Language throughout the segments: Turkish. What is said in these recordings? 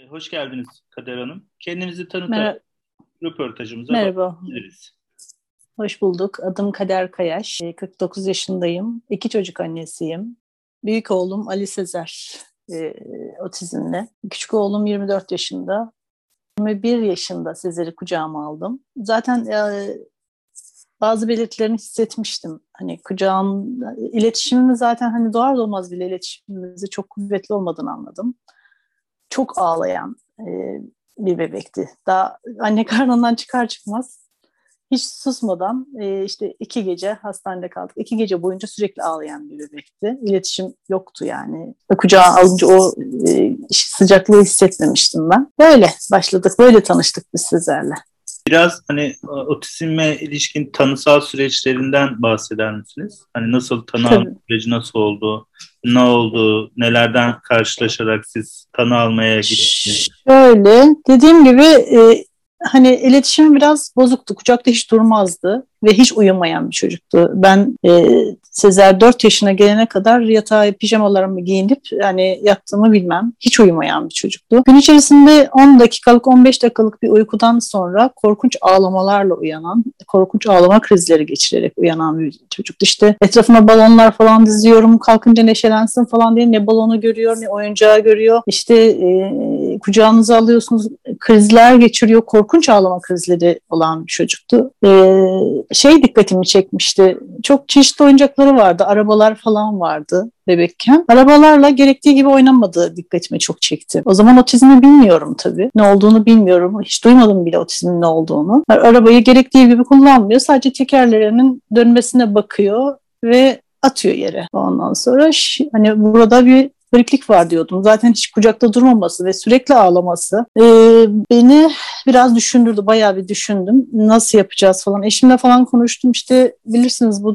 E, hoş geldiniz Kader Hanım. Kendinizi tanıtarak Mer- röportajımıza Merhaba. başlayabiliriz. Hoş bulduk. Adım Kader Kayaş. 49 e, yaşındayım. İki çocuk annesiyim. Büyük oğlum Ali Sezer e, otizmle. Küçük oğlum 24 yaşında. 21 yaşında Sezer'i kucağıma aldım. Zaten e, bazı belirtilerini hissetmiştim. Hani kucağım, iletişimimiz zaten hani doğar doğmaz bile iletişimimizi çok kuvvetli olmadığını anladım. Çok ağlayan e, bir bebekti. Daha anne karnından çıkar çıkmaz hiç susmadan e, işte iki gece hastanede kaldık. İki gece boyunca sürekli ağlayan bir bebekti. İletişim yoktu yani. Kucağa alınca o e, sıcaklığı hissetmemiştim ben. Böyle başladık, böyle tanıştık biz sizlerle. Biraz hani otizme ilişkin tanısal süreçlerinden bahseder misiniz? Hani nasıl tanı alma süreci nasıl oldu? Ne oldu? Nelerden karşılaşarak siz tanı almaya gittiniz? Şöyle dediğim gibi e, hani iletişim biraz bozuktu. Kucakta hiç durmazdı ve hiç uyumayan bir çocuktu. Ben e, Sezer 4 yaşına gelene kadar yatağa pijamalarımı giyinip yani yattığımı bilmem. Hiç uyumayan bir çocuktu. Gün içerisinde 10 dakikalık 15 dakikalık bir uykudan sonra korkunç ağlamalarla uyanan, korkunç ağlama krizleri geçirerek uyanan bir çocuktu. İşte etrafına balonlar falan diziyorum kalkınca neşelensin falan diye ne balonu görüyor ne oyuncağı görüyor. İşte e, kucağınıza alıyorsunuz krizler geçiriyor. Korkunç ağlama krizleri olan bir çocuktu. E, şey dikkatimi çekmişti. Çok çeşitli oyuncakları vardı. Arabalar falan vardı bebekken. Arabalarla gerektiği gibi oynamadığı dikkatimi çok çekti. O zaman otizmi bilmiyorum tabii. Ne olduğunu bilmiyorum. Hiç duymadım bile otizmin ne olduğunu. Arabayı gerektiği gibi kullanmıyor. Sadece tekerlerinin dönmesine bakıyor ve atıyor yere. Ondan sonra hani burada bir gariplik var diyordum. Zaten hiç kucakta durmaması ve sürekli ağlaması e, beni biraz düşündürdü. Bayağı bir düşündüm. Nasıl yapacağız falan. Eşimle falan konuştum. İşte bilirsiniz bu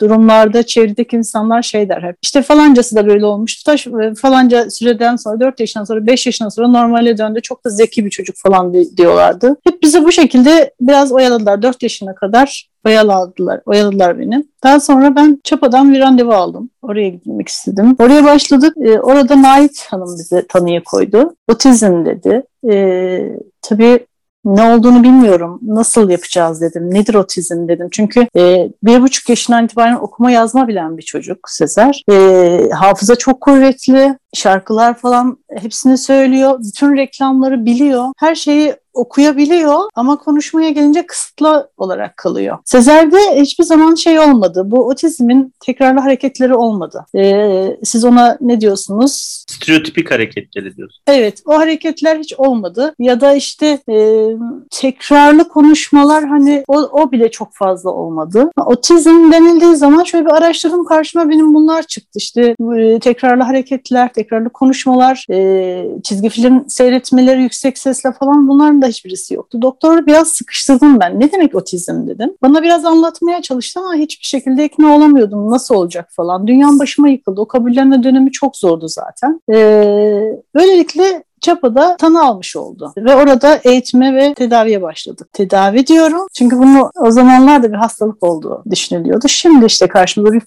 durumlarda çevredeki insanlar şey der hep. İşte falancası da böyle olmuştu. Taş, falanca süreden sonra 4 yaşından sonra 5 yaşından sonra normale döndü. Çok da zeki bir çocuk falan diyorlardı. Hep bize bu şekilde biraz oyaladılar. 4 yaşına kadar oyaladılar, oyaladılar beni. Daha sonra ben Çapa'dan bir randevu aldım. Oraya gitmek istedim. Oraya başladık. E, orada Nait Hanım bize tanıya koydu. Otizm dedi. E, tabii ne olduğunu bilmiyorum. Nasıl yapacağız dedim. Nedir otizm dedim. Çünkü e, bir buçuk yaşından itibaren okuma yazma bilen bir çocuk Sezer. E, hafıza çok kuvvetli. Şarkılar falan hepsini söylüyor. Bütün reklamları biliyor. Her şeyi okuyabiliyor ama konuşmaya gelince kısıtlı olarak kalıyor. Sezer'de hiçbir zaman şey olmadı. Bu otizmin tekrarlı hareketleri olmadı. Ee, siz ona ne diyorsunuz? Stereotipik hareketleri diyorsun. Evet o hareketler hiç olmadı. Ya da işte e, tekrarlı konuşmalar hani o, o bile çok fazla olmadı. Otizm denildiği zaman şöyle bir araştırdım karşıma benim bunlar çıktı. İşte e, tekrarlı hareketler, tekrarlı konuşmalar, e, çizgi film seyretmeleri yüksek sesle falan bunlar da hiçbirisi yoktu. Doktoru biraz sıkıştırdım ben. Ne demek otizm dedim. Bana biraz anlatmaya çalıştı ama hiçbir şekilde ikna olamıyordum. Nasıl olacak falan. Dünyam başıma yıkıldı. O kabullenme dönemi çok zordu zaten. Ee, böylelikle Çapa'da tanı almış oldu. Ve orada eğitime ve tedaviye başladık. Tedavi diyorum çünkü bunu o zamanlarda bir hastalık olduğu düşünülüyordu. Şimdi işte karşımıza bir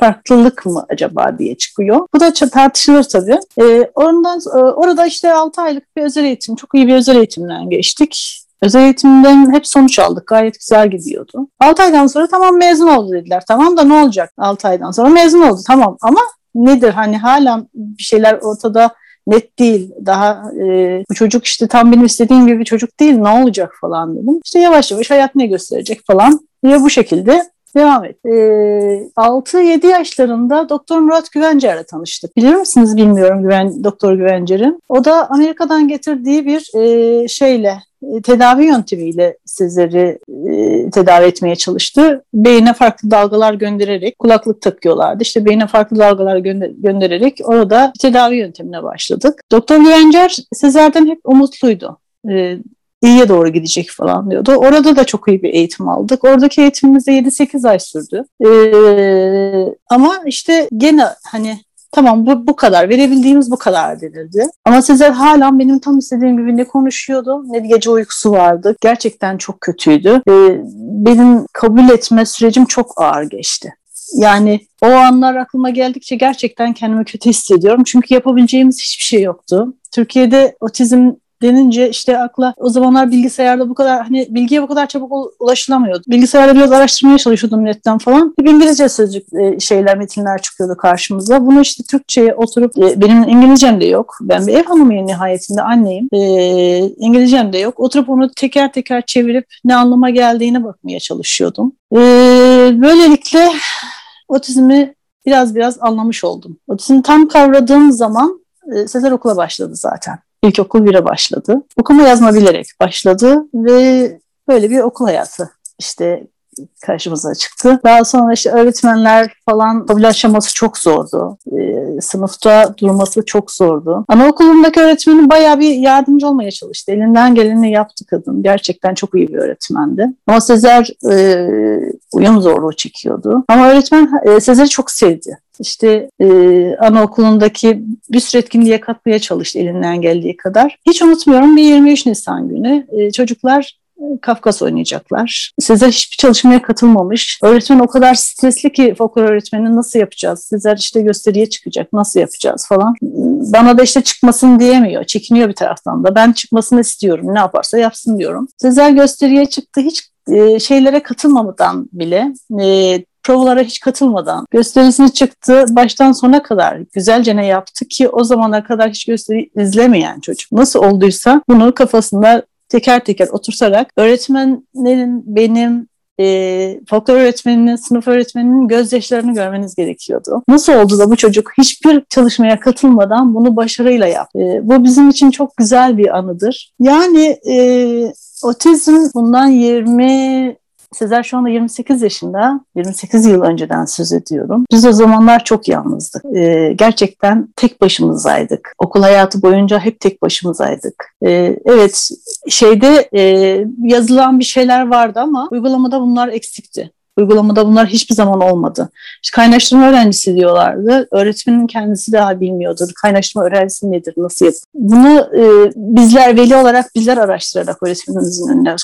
farklılık mı acaba diye çıkıyor. Bu da tartışılır tabii. Ee, ondan, e, orada işte 6 aylık bir özel eğitim, çok iyi bir özel eğitimden geçtik. Özel eğitimden hep sonuç aldık. Gayet güzel gidiyordu. 6 aydan sonra tamam mezun oldu dediler. Tamam da ne olacak 6 aydan sonra mezun oldu. Tamam ama nedir hani hala bir şeyler ortada net değil. Daha e, bu çocuk işte tam benim istediğim gibi bir çocuk değil ne olacak falan dedim. İşte yavaş yavaş hayat ne gösterecek falan diye bu şekilde Devam et. E, 6-7 yaşlarında Doktor Murat Güvencer'le tanıştık. Bilir misiniz bilmiyorum Güven, Doktor Güvencer'in. O da Amerika'dan getirdiği bir e, şeyle e, tedavi yöntemiyle sizleri e, tedavi etmeye çalıştı. Beyine farklı dalgalar göndererek kulaklık takıyorlardı. İşte beyine farklı dalgalar gönder- göndererek orada tedavi yöntemine başladık. Doktor Güvencer Sezer'den hep umutluydu. E, iyiye doğru gidecek falan diyordu. Orada da çok iyi bir eğitim aldık. Oradaki eğitimimiz de 7-8 ay sürdü. Ee, ama işte gene hani Tamam bu, bu kadar. Verebildiğimiz bu kadar denildi. Ama Sezer hala benim tam istediğim gibi ne konuşuyordu ne gece uykusu vardı. Gerçekten çok kötüydü. Ee, benim kabul etme sürecim çok ağır geçti. Yani o anlar aklıma geldikçe gerçekten kendimi kötü hissediyorum. Çünkü yapabileceğimiz hiçbir şey yoktu. Türkiye'de otizm denince işte akla o zamanlar bilgisayarda bu kadar hani bilgiye bu kadar çabuk ulaşılamıyordu. Bilgisayarda biraz araştırmaya çalışıyordum netten falan. Hep İngilizce sözcük e, şeyler, metinler çıkıyordu karşımıza. Bunu işte Türkçe'ye oturup e, benim İngilizcem de yok. Ben bir ev hanımıyım nihayetinde anneyim. E, İngilizcem de yok. Oturup onu teker teker çevirip ne anlama geldiğine bakmaya çalışıyordum. Böylelikle otizmi biraz biraz anlamış oldum. Otizmi tam kavradığım zaman Sezer okula başladı zaten. İlkokul 1'e başladı. Okuma yazma bilerek başladı ve böyle bir okul hayatı işte karşımıza çıktı. Daha sonra işte öğretmenler falan kabul aşaması çok zordu. E, sınıfta durması çok zordu. Anaokulundaki öğretmenim bayağı bir yardımcı olmaya çalıştı. Elinden geleni yaptı kadın. Gerçekten çok iyi bir öğretmendi. Ama Sezer e, uyum zorluğu çekiyordu. Ama öğretmen e, Sezer'i çok sevdi işte e, anaokulundaki bir sürü etkinliğe katmaya çalıştı elinden geldiği kadar. Hiç unutmuyorum bir 23 Nisan günü e, çocuklar Kafkas oynayacaklar. Sezer hiçbir çalışmaya katılmamış. Öğretmen o kadar stresli ki folklor öğretmeni nasıl yapacağız? Sezer işte gösteriye çıkacak nasıl yapacağız falan. Bana da işte çıkmasın diyemiyor. Çekiniyor bir taraftan da. Ben çıkmasını istiyorum. Ne yaparsa yapsın diyorum. Sezer gösteriye çıktı. Hiç e, şeylere katılmamadan bile e, provalara hiç katılmadan gösterisini çıktı. Baştan sona kadar güzelce ne yaptı ki o zamana kadar hiç gösteri izlemeyen çocuk nasıl olduysa bunu kafasında teker teker oturtarak öğretmenlerin benim e, folklor öğretmeninin, sınıf öğretmeninin gözyaşlarını görmeniz gerekiyordu. Nasıl oldu da bu çocuk hiçbir çalışmaya katılmadan bunu başarıyla yaptı? E, bu bizim için çok güzel bir anıdır. Yani e, otizm bundan 20 Sezer şu anda 28 yaşında. 28 yıl önceden söz ediyorum. Biz o zamanlar çok yalnızdık. Ee, gerçekten tek başımızaydık. Okul hayatı boyunca hep tek başımızaydık. Ee, evet şeyde e, yazılan bir şeyler vardı ama uygulamada bunlar eksikti. Uygulamada bunlar hiçbir zaman olmadı. İşte kaynaştırma öğrencisi diyorlardı. Öğretmenin kendisi daha bilmiyordu. Kaynaştırma öğrencisi nedir, nasıl yapılır? Bunu e, bizler veli olarak bizler araştırarak öğretmenimizin önüne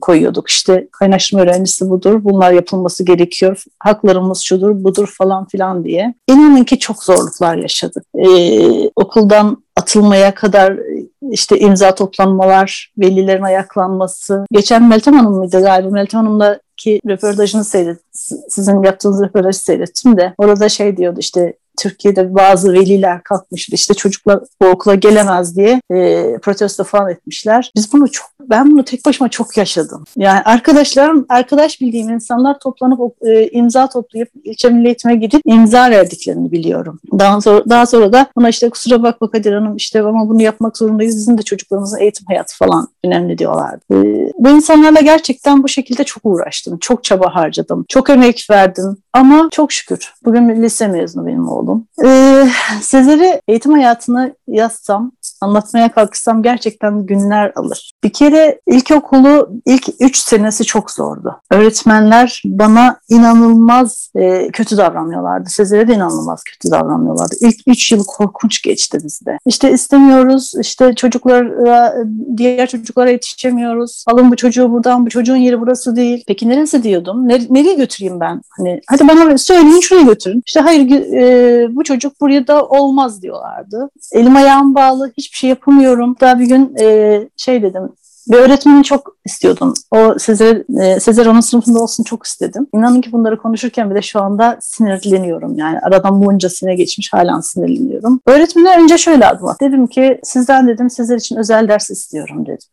koyuyorduk. İşte kaynaştırma öğrencisi budur, bunlar yapılması gerekiyor, haklarımız şudur, budur falan filan diye. İnanın ki çok zorluklar yaşadık. E, okuldan atılmaya kadar işte imza toplanmalar, velilerin ayaklanması. Geçen Meltem Hanım mıydı galiba? Meltem Hanım'la ki röportajını seyret, sizin yaptığınız röportajı seyrettim de orada şey diyordu işte Türkiye'de bazı veliler kalkmıştı işte çocuklar bu okula gelemez diye e, protesto falan etmişler. Biz bunu çok ben bunu tek başıma çok yaşadım. Yani arkadaşlarım, arkadaş bildiğim insanlar toplanıp e, imza toplayıp ilçe milli eğitime gidip imza verdiklerini biliyorum. Daha sonra daha sonra da buna işte kusura bakma Kadir Hanım işte ama bunu yapmak zorundayız. Bizim de çocuklarımızın eğitim hayatı falan önemli diyorlardı. E, bu insanlarla gerçekten bu şekilde çok uğraştım. Çok çaba harcadım. Çok emek verdim. Ama çok şükür bugün lise mezunu benim oğlum. Ee, Sezer'i eğitim hayatını yazsam anlatmaya kalksam gerçekten günler alır. Bir kere ilkokulu ilk üç senesi çok zordu. Öğretmenler bana inanılmaz e, kötü davranıyorlardı. Sezer'e de inanılmaz kötü davranıyorlardı. İlk üç yıl korkunç geçti bizde. İşte istemiyoruz, işte çocuklara, diğer çocuklara yetişemiyoruz. Alın bu çocuğu buradan, bu çocuğun yeri burası değil. Peki neresi diyordum? Nereye götüreyim ben? Hani hadi bana söyleyin şuraya götürün. İşte hayır e, bu çocuk buraya da olmaz diyorlardı. Elim ayağım bağlı, hiç hiçbir şey yapamıyorum. Daha bir gün e, şey dedim, bir öğretmeni çok istiyordum. O Sezer, e, Sezer onun sınıfında olsun çok istedim. İnanın ki bunları konuşurken bile şu anda sinirleniyorum. Yani aradan bunca sene geçmiş hala sinirleniyorum. Öğretmene önce şöyle adım at. Dedim ki sizden dedim Sezer için özel ders istiyorum dedim.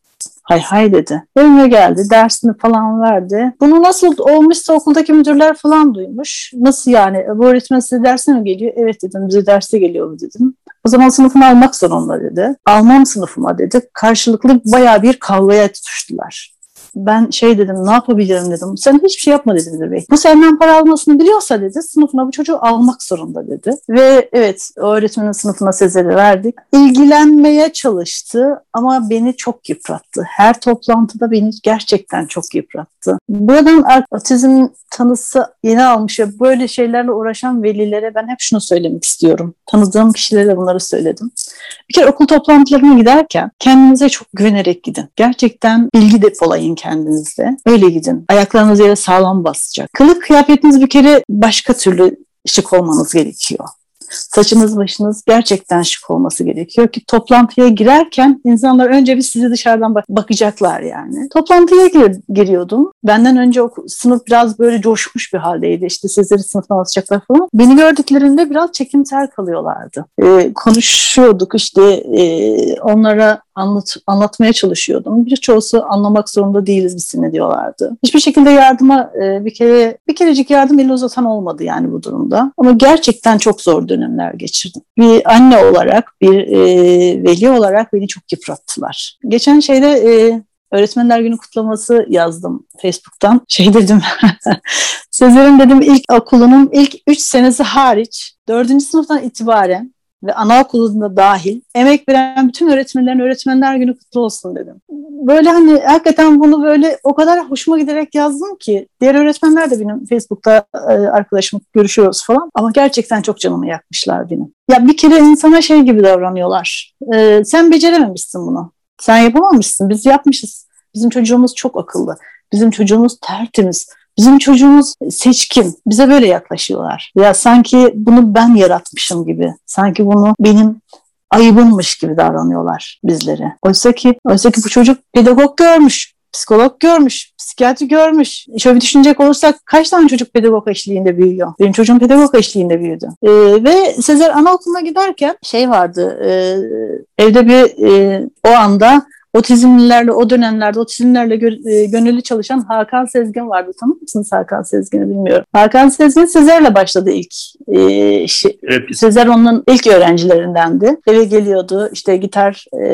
Hay hay dedi. Evime geldi, dersini falan verdi. Bunu nasıl olmuşsa okuldaki müdürler falan duymuş. Nasıl yani? Bu öğretmen size dersine mi geliyor? Evet dedim, bize derse geliyor dedim. O zaman sınıfını almak zorunda dedi. Almam sınıfıma dedi. Karşılıklı bayağı bir kavgaya tutuştular ben şey dedim ne yapabilirim dedim. Sen hiçbir şey yapma dedi müdür bey. Bu senden para almasını biliyorsa dedi sınıfına bu çocuğu almak zorunda dedi. Ve evet öğretmenin sınıfına Sezer'i verdik. İlgilenmeye çalıştı ama beni çok yıprattı. Her toplantıda beni gerçekten çok yıprattı. Buradan otizm tanısı yeni almış ve böyle şeylerle uğraşan velilere ben hep şunu söylemek istiyorum. Tanıdığım kişilere de bunları söyledim. Bir kere okul toplantılarına giderken kendinize çok güvenerek gidin. Gerçekten bilgi depolayın kendinizde. Öyle gidin. Ayaklarınız yere sağlam basacak. Kılık kıyafetiniz bir kere başka türlü şık olmanız gerekiyor. Saçınız başınız gerçekten şık olması gerekiyor ki toplantıya girerken insanlar önce bir sizi dışarıdan bak- bakacaklar yani. Toplantıya gir- giriyordum. Benden önce o sınıf biraz böyle coşmuş bir haldeydi. İşte sizleri sınıftan alacaklar falan. Beni gördüklerinde biraz çekimsel kalıyorlardı. Ee, konuşuyorduk işte e, onlara anlat, anlatmaya çalışıyordum. Birçoğusu anlamak zorunda değiliz biz ne diyorlardı. Hiçbir şekilde yardıma e, bir kere bir kerecik yardım eli uzatan olmadı yani bu durumda. Ama gerçekten çok zor dönemler geçirdim. Bir anne olarak, bir e, veli olarak beni çok yıprattılar. Geçen şeyde e, Öğretmenler Günü kutlaması yazdım Facebook'tan. Şey dedim, Sezer'in dedim ilk okulunun ilk 3 senesi hariç 4. sınıftan itibaren ve anaokulunda dahil emek veren bütün öğretmenlerin öğretmenler günü kutlu olsun dedim. Böyle hani hakikaten bunu böyle o kadar hoşuma giderek yazdım ki diğer öğretmenler de benim Facebook'ta e, arkadaşım görüşüyoruz falan ama gerçekten çok canımı yakmışlar benim. Ya bir kere insana şey gibi davranıyorlar. E, sen becerememişsin bunu. Sen yapamamışsın. Biz yapmışız. Bizim çocuğumuz çok akıllı. Bizim çocuğumuz tertemiz. Bizim çocuğumuz seçkin. Bize böyle yaklaşıyorlar. Ya sanki bunu ben yaratmışım gibi. Sanki bunu benim ayıbınmış gibi davranıyorlar bizlere. Oysa ki, oysa ki bu çocuk pedagog görmüş, psikolog görmüş, psikiyatri görmüş. Şöyle düşünecek olursak kaç tane çocuk pedagog eşliğinde büyüyor? Benim çocuğum pedagog eşliğinde büyüdü. Ee, ve Sezer anaokuluna giderken şey vardı, e, evde bir e, o anda otizmlilerle o dönemlerde otizmlerle gö- e, gönüllü çalışan Hakan Sezgin vardı. Tanır mısınız Hakan Sezgin'i bilmiyorum. Hakan Sezgin Sezer'le başladı ilk. E, şey, Evet. Sezer onun ilk öğrencilerindendi. Eve geliyordu işte gitar e,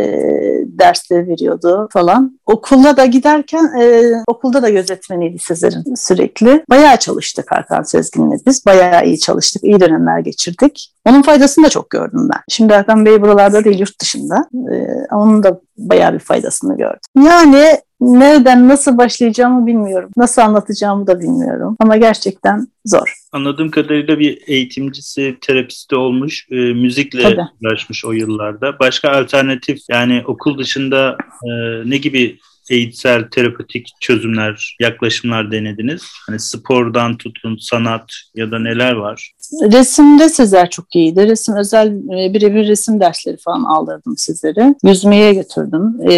dersleri veriyordu falan. Okulda da giderken e, okulda da gözetmeniydi Sezer'in sürekli. Bayağı çalıştık Hakan Sezgin'le biz. Bayağı iyi çalıştık. iyi dönemler geçirdik. Onun faydasını da çok gördüm ben. Şimdi Hakan Bey buralarda değil yurt dışında. E, onun da bayağı bir faydasını gördüm. Yani nereden nasıl başlayacağımı bilmiyorum. Nasıl anlatacağımı da bilmiyorum. Ama gerçekten zor. Anladığım kadarıyla bir eğitimcisi, terapisti olmuş, e, müzikle Tabii. uğraşmış o yıllarda. Başka alternatif yani okul dışında e, ne gibi eğitsel, terapötik çözümler, yaklaşımlar denediniz? Hani spordan tutun, sanat ya da neler var? Resimde Sezer çok iyiydi. Resim özel e, birebir resim dersleri falan aldırdım sizlere. Yüzmeye götürdüm. E,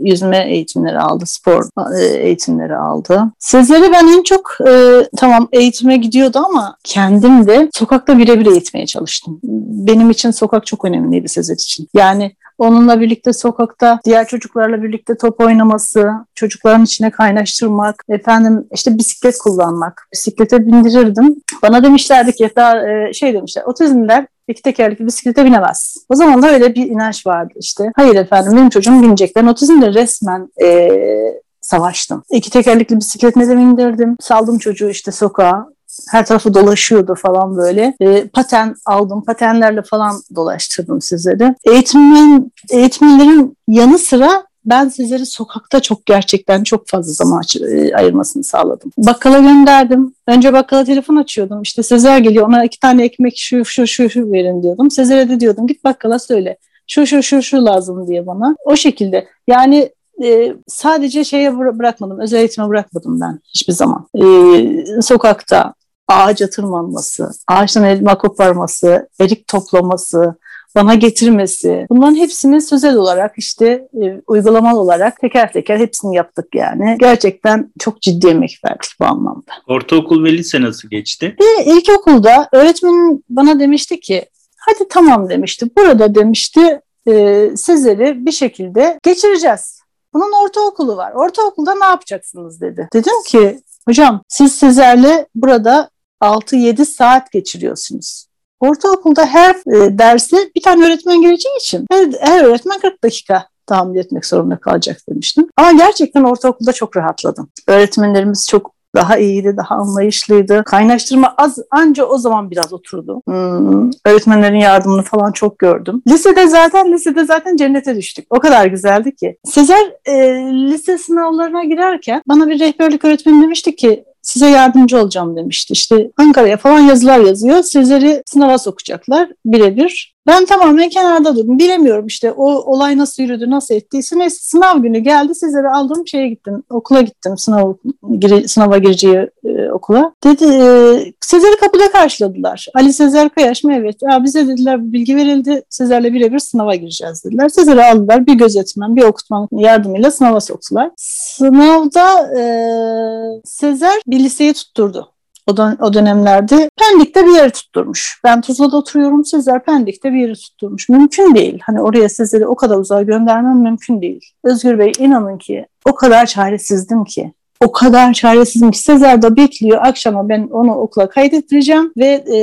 yüzme eğitimleri aldı, spor e, eğitimleri aldı. Sezer'i ben en çok e, tamam eğitime gidiyordu ama kendim de sokakta birebir eğitmeye çalıştım. Benim için sokak çok önemliydi Sezer için. Yani onunla birlikte sokakta diğer çocuklarla birlikte top oynaması, çocukların içine kaynaştırmak, efendim işte bisiklet kullanmak. Bisiklete bindirirdim. Bana demişlerdi ki daha e, şey demişler otizmliler iki tekerlekli bisiklete binemez. O zaman da öyle bir inanç vardı işte. Hayır efendim benim çocuğum binecek. Ben otizmle resmen e, savaştım. İki tekerlekli bisikletine de bindirdim. Saldım çocuğu işte sokağa her tarafı dolaşıyordu falan böyle. E, paten aldım, patenlerle falan dolaştırdım sizleri. Eğitmen, eğitmenlerin yanı sıra ben sizleri sokakta çok gerçekten çok fazla zaman e, ayırmasını sağladım. Bakkala gönderdim. Önce bakkala telefon açıyordum. İşte Sezer geliyor ona iki tane ekmek şu şu şu şu verin diyordum. Sezer'e de diyordum git bakkala söyle. Şu şu şu şu lazım diye bana. O şekilde. Yani e, sadece şeye bıra- bırakmadım. Özel eğitime bırakmadım ben hiçbir zaman. E, sokakta ağaca tırmanması, ağaçtan elma koparması, erik toplaması, bana getirmesi. Bunların hepsini sözel olarak işte e, uygulamalı olarak teker teker hepsini yaptık yani. Gerçekten çok ciddi emek verdik bu anlamda. Ortaokul ve lise nasıl geçti? Ve ilkokulda öğretmenim bana demişti ki hadi tamam demişti. Burada demişti e, Sezer'i bir şekilde geçireceğiz. Bunun ortaokulu var. Ortaokulda ne yapacaksınız dedi. Dedim ki hocam siz Sezer'le burada 6-7 saat geçiriyorsunuz. Ortaokulda her e, derse bir tane öğretmen geleceği için her, her öğretmen 40 dakika tahammül etmek zorunda kalacak demiştim. Ama gerçekten ortaokulda çok rahatladım. Öğretmenlerimiz çok daha iyiydi, daha anlayışlıydı. Kaynaştırma az anca o zaman biraz oturdu. Hmm, öğretmenlerin yardımını falan çok gördüm. Lisede zaten lisede zaten cennete düştük. O kadar güzeldi ki. Sezer e, lise sınavlarına girerken bana bir rehberlik öğretmeni demişti ki size yardımcı olacağım demişti. İşte Ankara'ya falan yazılar yazıyor. Sizleri sınava sokacaklar birebir. Ben tamamen kenarda durdum. Bilemiyorum işte o olay nasıl yürüdü, nasıl ettiyse. Neyse sınav günü geldi. Sizleri aldım şeye gittim. Okula gittim. Sınav, gire, sınava gireceği e, okula. Dedi e, Sezer'i kapıda karşıladılar. Ali Sezer Kayaş mı? Evet. Ya bize dediler bilgi verildi. Sezer'le birebir sınava gireceğiz dediler. Sezer'i aldılar. Bir gözetmen, bir okutman yardımıyla sınava soktular. Sınavda e, Sezer bir liseyi tutturdu. O, dön- o dönemlerde Pendik'te bir yeri tutturmuş. Ben Tuzla'da oturuyorum, Sezer Pendik'te bir yeri tutturmuş. Mümkün değil. Hani oraya Sezer'i o kadar uzağa göndermem mümkün değil. Özgür Bey inanın ki o kadar çaresizdim ki. O kadar çaresizim ki Sezer de bekliyor. Akşama ben onu okula kaydettireceğim ve e,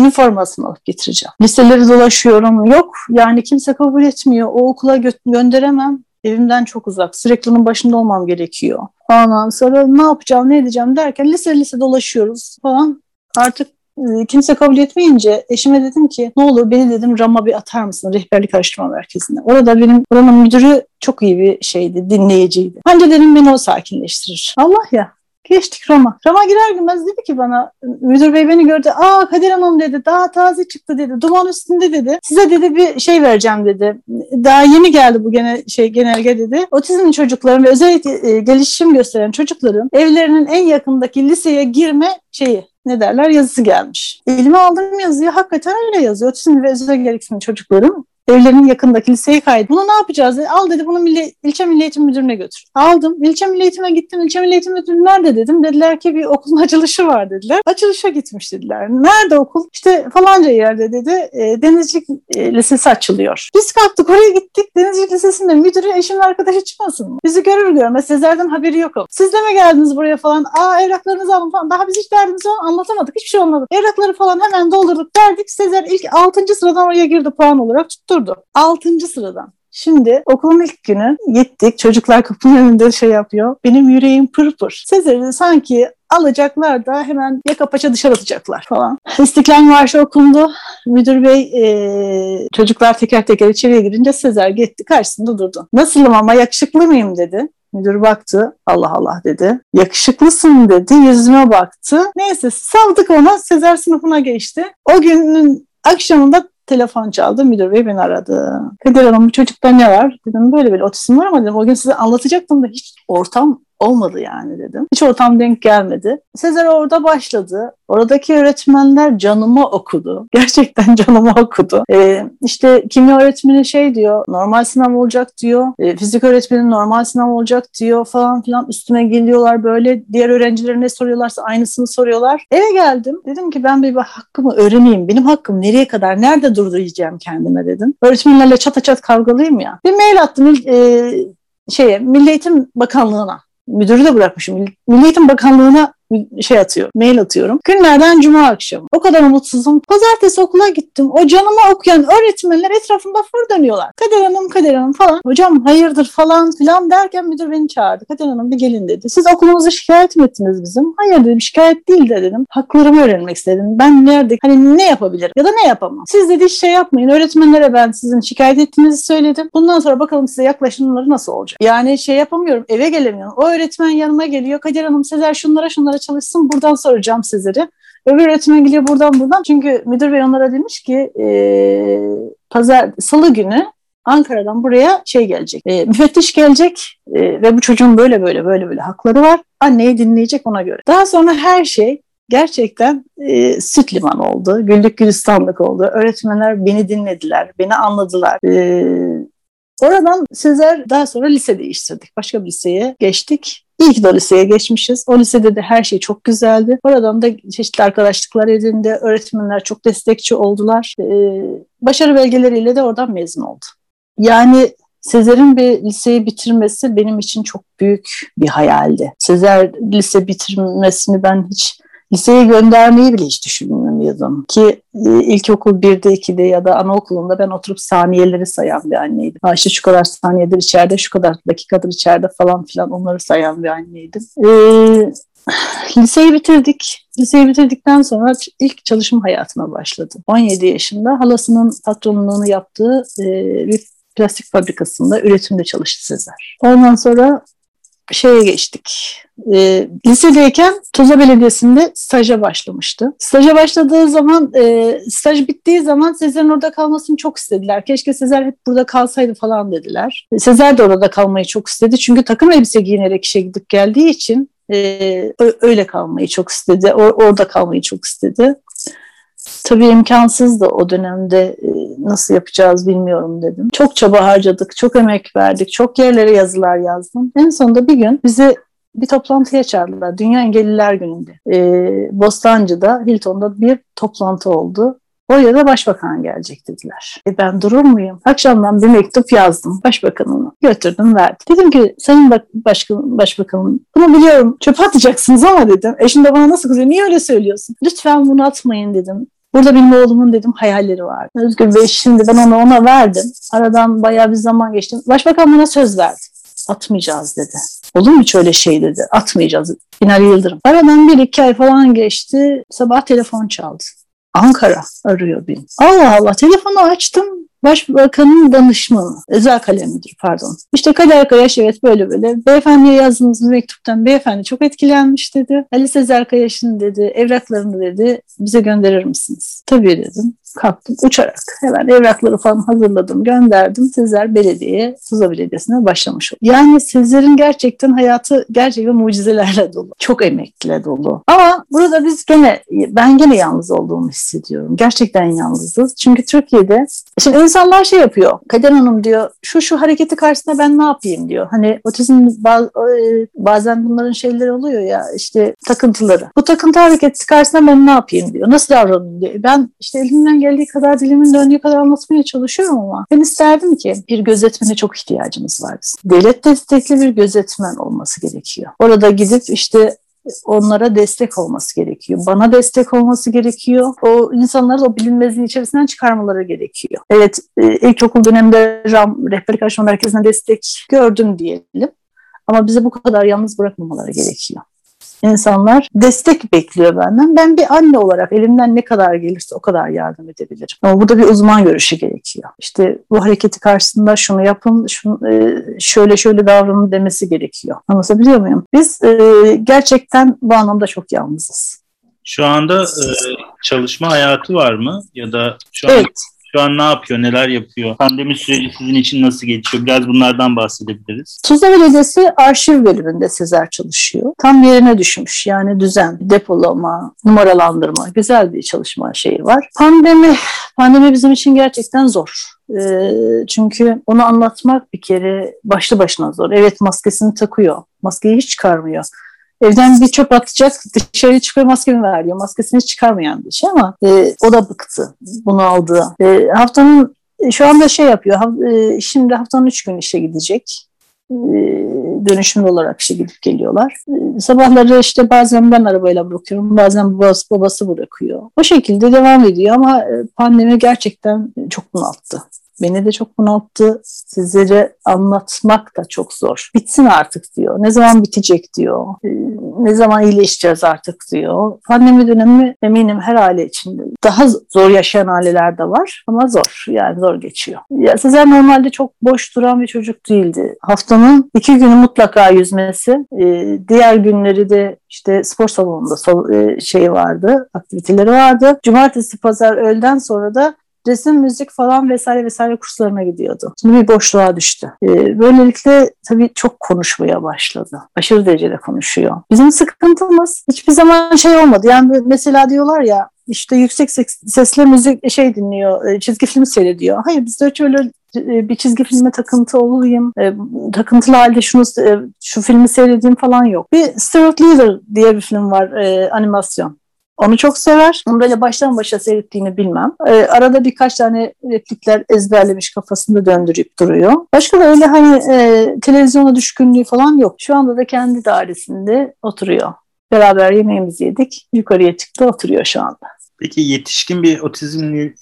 üniformasını alıp getireceğim. Liseleri dolaşıyorum. Yok yani kimse kabul etmiyor. O okula gö- gönderemem. Evimden çok uzak. Sürekli onun başında olmam gerekiyor. Ondan sonra ne yapacağım, ne edeceğim derken lise lise dolaşıyoruz falan. Artık e, kimse kabul etmeyince eşime dedim ki ne olur beni dedim RAM'a bir atar mısın rehberlik araştırma merkezine. Orada benim oranın müdürü çok iyi bir şeydi, dinleyiciydi. Bence dedim beni o sakinleştirir. Allah ya Geçtik Rama. Rama girer girmez dedi ki bana müdür bey beni gördü. Aa Kadir Hanım dedi daha taze çıktı dedi. Duman üstünde dedi. Size dedi bir şey vereceğim dedi. Daha yeni geldi bu gene şey genelge dedi. Otizmli çocukların ve özel e, gelişim gösteren çocukların evlerinin en yakındaki liseye girme şeyi ne derler yazısı gelmiş. Elime aldım yazıyı hakikaten öyle yazıyor. Otizmli ve özel gereksinimli çocukların evlerinin yakındaki liseye kaydı. Bunu ne yapacağız? Dedi. Al dedi bunu milli, ilçe milli eğitim müdürüne götür. Aldım. İlçe milli eğitime gittim. İlçe milli eğitim müdürü nerede dedim. Dediler ki bir okulun açılışı var dediler. Açılışa gitmiş dediler. Nerede okul? İşte falanca yerde dedi. E, Denizcilik e, Lisesi açılıyor. Biz kalktık oraya gittik. Denizcilik Lisesi'nde müdürü eşimin arkadaşı çıkmasın mı? Bizi görür görmez Sezer'den haberi yok. Siz de mi geldiniz buraya falan? Aa evraklarınızı alın falan. Daha biz hiç derdimizi anlatamadık. Hiçbir şey olmadı. Evrakları falan hemen doldurduk verdik. Sezer ilk 6. sıradan oraya girdi puan olarak tutturdu. 6. sıradan. Şimdi okulun ilk günü gittik. Çocuklar kapının önünde şey yapıyor. Benim yüreğim pırpır. Sezer'i sanki alacaklar da hemen yaka paça dışarı atacaklar falan. İstiklal Marşı okundu. Müdür bey e, çocuklar teker teker içeriye girince Sezer gitti karşısında durdu. Nasılım ama yakışıklı mıyım dedi. Müdür baktı. Allah Allah dedi. Yakışıklısın dedi. Yüzüme baktı. Neyse saldık ona. Sezer sınıfına geçti. O günün akşamında telefon çaldı. Müdür bey beni aradı. Kadir Hanım çocukta ne var? Dedim böyle böyle otizm var ama dedim o gün size anlatacaktım da hiç ortam olmadı yani dedim. Hiç ortam denk gelmedi. Sezer orada başladı. Oradaki öğretmenler canıma okudu. Gerçekten canıma okudu. Ee, işte kimya öğretmeni şey diyor, normal sınav olacak diyor. Ee, fizik öğretmeni normal sınav olacak diyor falan filan. Üstüme geliyorlar böyle. Diğer öğrencilere ne soruyorlarsa aynısını soruyorlar. Eve geldim. Dedim ki ben bir hakkımı öğreneyim. Benim hakkım nereye kadar, nerede durduracağım kendime dedim. Öğretmenlerle çata çat kavgalıyım ya. Bir mail attım e, şeye Milli Eğitim Bakanlığı'na müdürü de bırakmışım. Milli Eğitim Bakanlığı'na şey atıyorum, mail atıyorum. Günlerden cuma akşamı. O kadar umutsuzum. Pazartesi okula gittim. O canıma okuyan öğretmenler etrafımda fır dönüyorlar. Kader Hanım, Kader Hanım falan. Hocam hayırdır falan filan derken müdür beni çağırdı. Kader Hanım bir gelin dedi. Siz okulumuza şikayet mi ettiniz bizim? Hayır dedim şikayet değil de dedim. Haklarımı öğrenmek istedim. Ben nerede, hani ne yapabilirim ya da ne yapamam? Siz dedi şey yapmayın. Öğretmenlere ben sizin şikayet ettiğinizi söyledim. Bundan sonra bakalım size yaklaşımları nasıl olacak? Yani şey yapamıyorum. Eve gelemiyorum. O öğretmen yanıma geliyor. Kader Hanım Sezer şunlara şunlara çalışsın buradan soracağım sizleri. Öbür öğretmen geliyor buradan buradan. Çünkü müdür bey onlara demiş ki e, pazar salı günü Ankara'dan buraya şey gelecek. E, müfettiş gelecek e, ve bu çocuğun böyle böyle böyle böyle hakları var. Anneyi dinleyecek ona göre. Daha sonra her şey gerçekten e, süt liman oldu. Güllük gülistanlık oldu. Öğretmenler beni dinlediler, beni anladılar. E, oradan Sezer daha sonra lise değiştirdik. Başka bir liseye geçtik. İyi ki de liseye geçmişiz. O lisede de her şey çok güzeldi. Oradan da çeşitli arkadaşlıklar edindi. Öğretmenler çok destekçi oldular. Ee, başarı belgeleriyle de oradan mezun oldu. Yani Sezer'in bir liseyi bitirmesi benim için çok büyük bir hayaldi. Sezer lise bitirmesini ben hiç liseye göndermeyi bile hiç düşünmüyordum. Ki e, ilkokul 1'de 2'de ya da anaokulunda ben oturup saniyeleri sayan bir anneydim. Ha işte şu kadar saniyedir içeride, şu kadar dakikadır içeride falan filan onları sayan bir anneydim. E, liseyi bitirdik. Liseyi bitirdikten sonra ilk çalışma hayatına başladı. 17 yaşında halasının patronluğunu yaptığı e, bir plastik fabrikasında üretimde çalıştı Sezer. Ondan sonra şeye geçtik. e, lisedeyken Tuzla Belediyesi'nde staja başlamıştı. Staja başladığı zaman, e, staj bittiği zaman Sezer'in orada kalmasını çok istediler. Keşke Sezer hep burada kalsaydı falan dediler. Sezer de orada kalmayı çok istedi. Çünkü takım elbise giyinerek işe gidip geldiği için e, öyle kalmayı çok istedi. Or- orada kalmayı çok istedi. Tabii imkansızdı o dönemde e, nasıl yapacağız bilmiyorum dedim. Çok çaba harcadık, çok emek verdik, çok yerlere yazılar yazdım. En sonunda bir gün bizi bir toplantıya çağırdılar. Dünya Engelliler Günü'nde. Ee, Bostancı'da, Hilton'da bir toplantı oldu. Oraya da başbakan gelecek dediler. E ben durur muyum? Akşamdan bir mektup yazdım başbakanına. Götürdüm verdim. Dedim ki sayın başkan, başbakanım bunu biliyorum çöpe atacaksınız ama dedim. Eşim de bana nasıl kızıyor? Niye öyle söylüyorsun? Lütfen bunu atmayın dedim. Burada benim oğlumun dedim hayalleri var. Özgür Bey şimdi ben onu ona verdim. Aradan bayağı bir zaman geçti. Başbakan bana söz verdi. Atmayacağız dedi. Olur mu hiç öyle şey dedi. Atmayacağız. Binali Yıldırım. Aradan bir iki ay falan geçti. Sabah telefon çaldı. Ankara arıyor beni. Allah Allah telefonu açtım. Başbakanın danışmanı, özel kalem müdürü pardon. İşte Kader Kayaş evet böyle böyle. Beyefendiye yazdığınız mektuptan beyefendi çok etkilenmiş dedi. Ali Sezer Kayaş'ın dedi evraklarını dedi bize gönderir misiniz? Tabii dedim kalktım uçarak hemen evrakları falan hazırladım gönderdim. Sezer Belediye'ye Tuzla Belediyesi'ne başlamış oldu. Yani Sezer'in gerçekten hayatı gerçekten mucizelerle dolu. Çok emekle dolu. Ama burada biz gene ben gene yalnız olduğumu hissediyorum. Gerçekten yalnızız. Çünkü Türkiye'de şimdi insanlar şey yapıyor. Kader Hanım diyor şu şu hareketi karşısında ben ne yapayım diyor. Hani otizm e, bazen bunların şeyleri oluyor ya işte takıntıları. Bu takıntı hareketi karşısında ben ne yapayım diyor. Nasıl davranayım diyor. Ben işte elimden geldiği kadar dilimin döndüğü kadar anlatmaya çalışıyorum ama ben isterdim ki bir gözetmene çok ihtiyacımız var Devlet destekli bir gözetmen olması gerekiyor. Orada gidip işte onlara destek olması gerekiyor. Bana destek olması gerekiyor. O insanları o bilinmezliğin içerisinden çıkarmaları gerekiyor. Evet e, ilkokul döneminde RAM rehberlik araştırma merkezine destek gördüm diyelim. Ama bize bu kadar yalnız bırakmamaları gerekiyor insanlar destek bekliyor benden. Ben bir anne olarak elimden ne kadar gelirse o kadar yardım edebilirim. Ama burada bir uzman görüşü gerekiyor. İşte bu hareketi karşısında şunu yapın, şunu, e, şöyle şöyle davranın demesi gerekiyor. Anlatabiliyor muyum? Biz e, gerçekten bu anlamda çok yalnızız. Şu anda e, çalışma hayatı var mı? Ya da şu an evet. Şu an ne yapıyor, neler yapıyor? Pandemi süreci sizin için nasıl geçiyor? Biraz bunlardan bahsedebiliriz. Tuzla Belediyesi arşiv bölümünde Sezer çalışıyor. Tam yerine düşmüş. Yani düzen, depolama, numaralandırma. Güzel bir çalışma şeyi var. Pandemi, pandemi bizim için gerçekten zor. Ee, çünkü onu anlatmak bir kere başlı başına zor. Evet maskesini takıyor. Maskeyi hiç çıkarmıyor evden bir çöp atacak dışarı çıkıyor maskemi ver diyor. Maskesini çıkarmayan bir şey ama e, o da bıktı bunu aldı. E, haftanın e, şu anda şey yapıyor. E, şimdi haftanın üç gün işe gidecek. E, dönüşümlü olarak işe gidip geliyorlar. E, sabahları işte bazen ben arabayla bırakıyorum, bazen babası, babası bırakıyor. O şekilde devam ediyor ama pandemi gerçekten çok bunalttı. Beni de çok bunalttı. Sizlere anlatmak da çok zor. Bitsin artık diyor. Ne zaman bitecek diyor. Ee, ne zaman iyileşeceğiz artık diyor. Pandemi dönemi eminim her aile içinde. Daha zor yaşayan aileler de var ama zor. Yani zor geçiyor. Ya Sezer normalde çok boş duran bir çocuk değildi. Haftanın iki günü mutlaka yüzmesi. Ee, diğer günleri de işte spor salonunda şey vardı, aktiviteleri vardı. Cumartesi, pazar öğleden sonra da resim, müzik falan vesaire vesaire kurslarına gidiyordu. Şimdi bir boşluğa düştü. Ee, böylelikle tabii çok konuşmaya başladı. Aşırı derecede konuşuyor. Bizim sıkıntımız hiçbir zaman şey olmadı. Yani mesela diyorlar ya işte yüksek sesle müzik şey dinliyor, e, çizgi film seyrediyor. Hayır bizde hiç öyle e, bir çizgi filme takıntı olayım, e, takıntılı halde şunu şu filmi seyredeyim falan yok. Bir Stuart Little diye bir film var, animasyon. Onu çok sever. Onu böyle baştan başa seyrettiğini bilmem. Ee, arada birkaç tane replikler ezberlemiş kafasında döndürüp duruyor. Başka da öyle hani e, televizyona düşkünlüğü falan yok. Şu anda da kendi dairesinde oturuyor. Beraber yemeğimizi yedik. Yukarıya çıktı oturuyor şu anda. Peki yetişkin bir otizm e,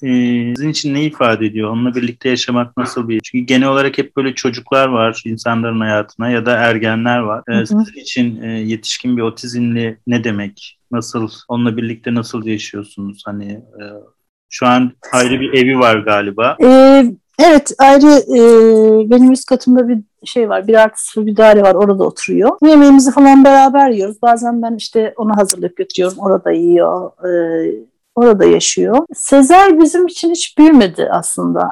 sizin için ne ifade ediyor? Onunla birlikte yaşamak nasıl bir? Çünkü genel olarak hep böyle çocuklar var insanların hayatına ya da ergenler var. E, sizin için e, yetişkin bir otizmli ne demek? Nasıl, onunla birlikte nasıl yaşıyorsunuz? Hani e, şu an ayrı bir evi var galiba. Ee, Evet ayrı e, benim üst katımda bir şey var bir artı sıfır bir daire var orada oturuyor. Yemeğimizi falan beraber yiyoruz. Bazen ben işte onu hazırlayıp götürüyorum orada yiyor. E, orada yaşıyor. Sezer bizim için hiç büyümedi aslında.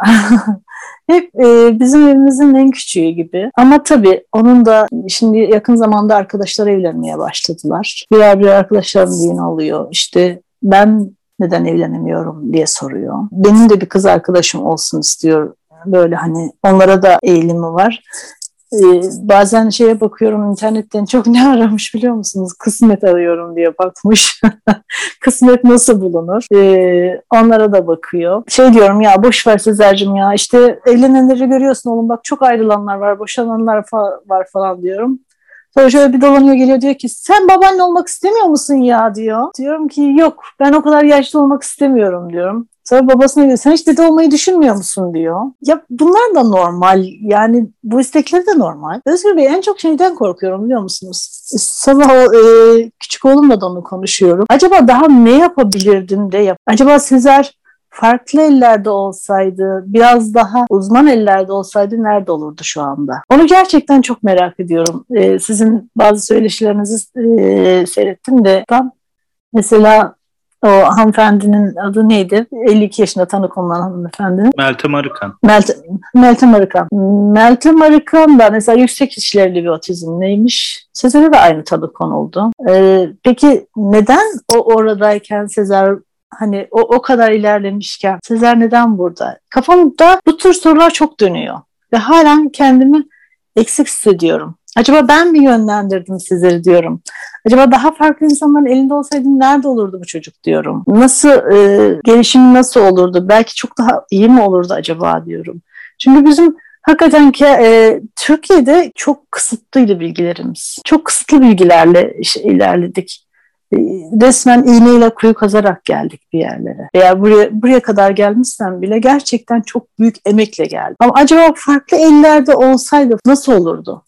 Hep e, bizim evimizin en küçüğü gibi. Ama tabii onun da şimdi yakın zamanda arkadaşlar evlenmeye başladılar. Birer birer arkadaşlarım düğün oluyor. İşte ben neden evlenemiyorum diye soruyor. Benim de bir kız arkadaşım olsun istiyor. Böyle hani onlara da eğilimi var. Ee, bazen şeye bakıyorum internetten çok ne aramış biliyor musunuz? Kısmet arıyorum diye bakmış. Kısmet nasıl bulunur? Ee, onlara da bakıyor. Şey diyorum ya boş ver Sezer'cim ya işte evlenenleri görüyorsun oğlum bak çok ayrılanlar var, boşananlar fa- var falan diyorum. Sonra şöyle bir dolanıyor geliyor diyor ki sen babaanne olmak istemiyor musun ya diyor. Diyorum ki yok ben o kadar yaşlı olmak istemiyorum diyorum. Sonra babasına diyor sen hiç dede olmayı düşünmüyor musun diyor. Ya bunlar da normal yani bu istekleri de normal. Özgür Bey en çok şeyden korkuyorum biliyor musunuz? Sabah e, küçük oğlumla da onu konuşuyorum. Acaba daha ne yapabilirdim de yap. Acaba Sezer farklı ellerde olsaydı, biraz daha uzman ellerde olsaydı nerede olurdu şu anda? Onu gerçekten çok merak ediyorum. Ee, sizin bazı söyleşilerinizi e, seyrettim de tam mesela o hanımefendinin adı neydi? 52 yaşında tanık olan hanımefendinin. Meltem Arıkan. Meltem, Meltem Arıkan. Meltem Arıkan da mesela yüksek işlevli bir otizmleymiş. Sezer'e de aynı tanı konuldu. Ee, peki neden o oradayken Sezer hani o, o kadar ilerlemişken Sezer neden burada? Kafamda bu tür sorular çok dönüyor. Ve halen kendimi eksik hissediyorum. Acaba ben mi yönlendirdim sizleri diyorum. Acaba daha farklı insanların elinde olsaydım nerede olurdu bu çocuk diyorum. Nasıl e, gelişimi nasıl olurdu? Belki çok daha iyi mi olurdu acaba diyorum. Çünkü bizim hakikaten ki e, Türkiye'de çok kısıtlıydı bilgilerimiz. Çok kısıtlı bilgilerle işte, ilerledik. E, resmen iğneyle kuyu kazarak geldik bir yerlere. Veya buraya, buraya kadar gelmişsem bile gerçekten çok büyük emekle geldim. Ama acaba farklı ellerde olsaydı nasıl olurdu?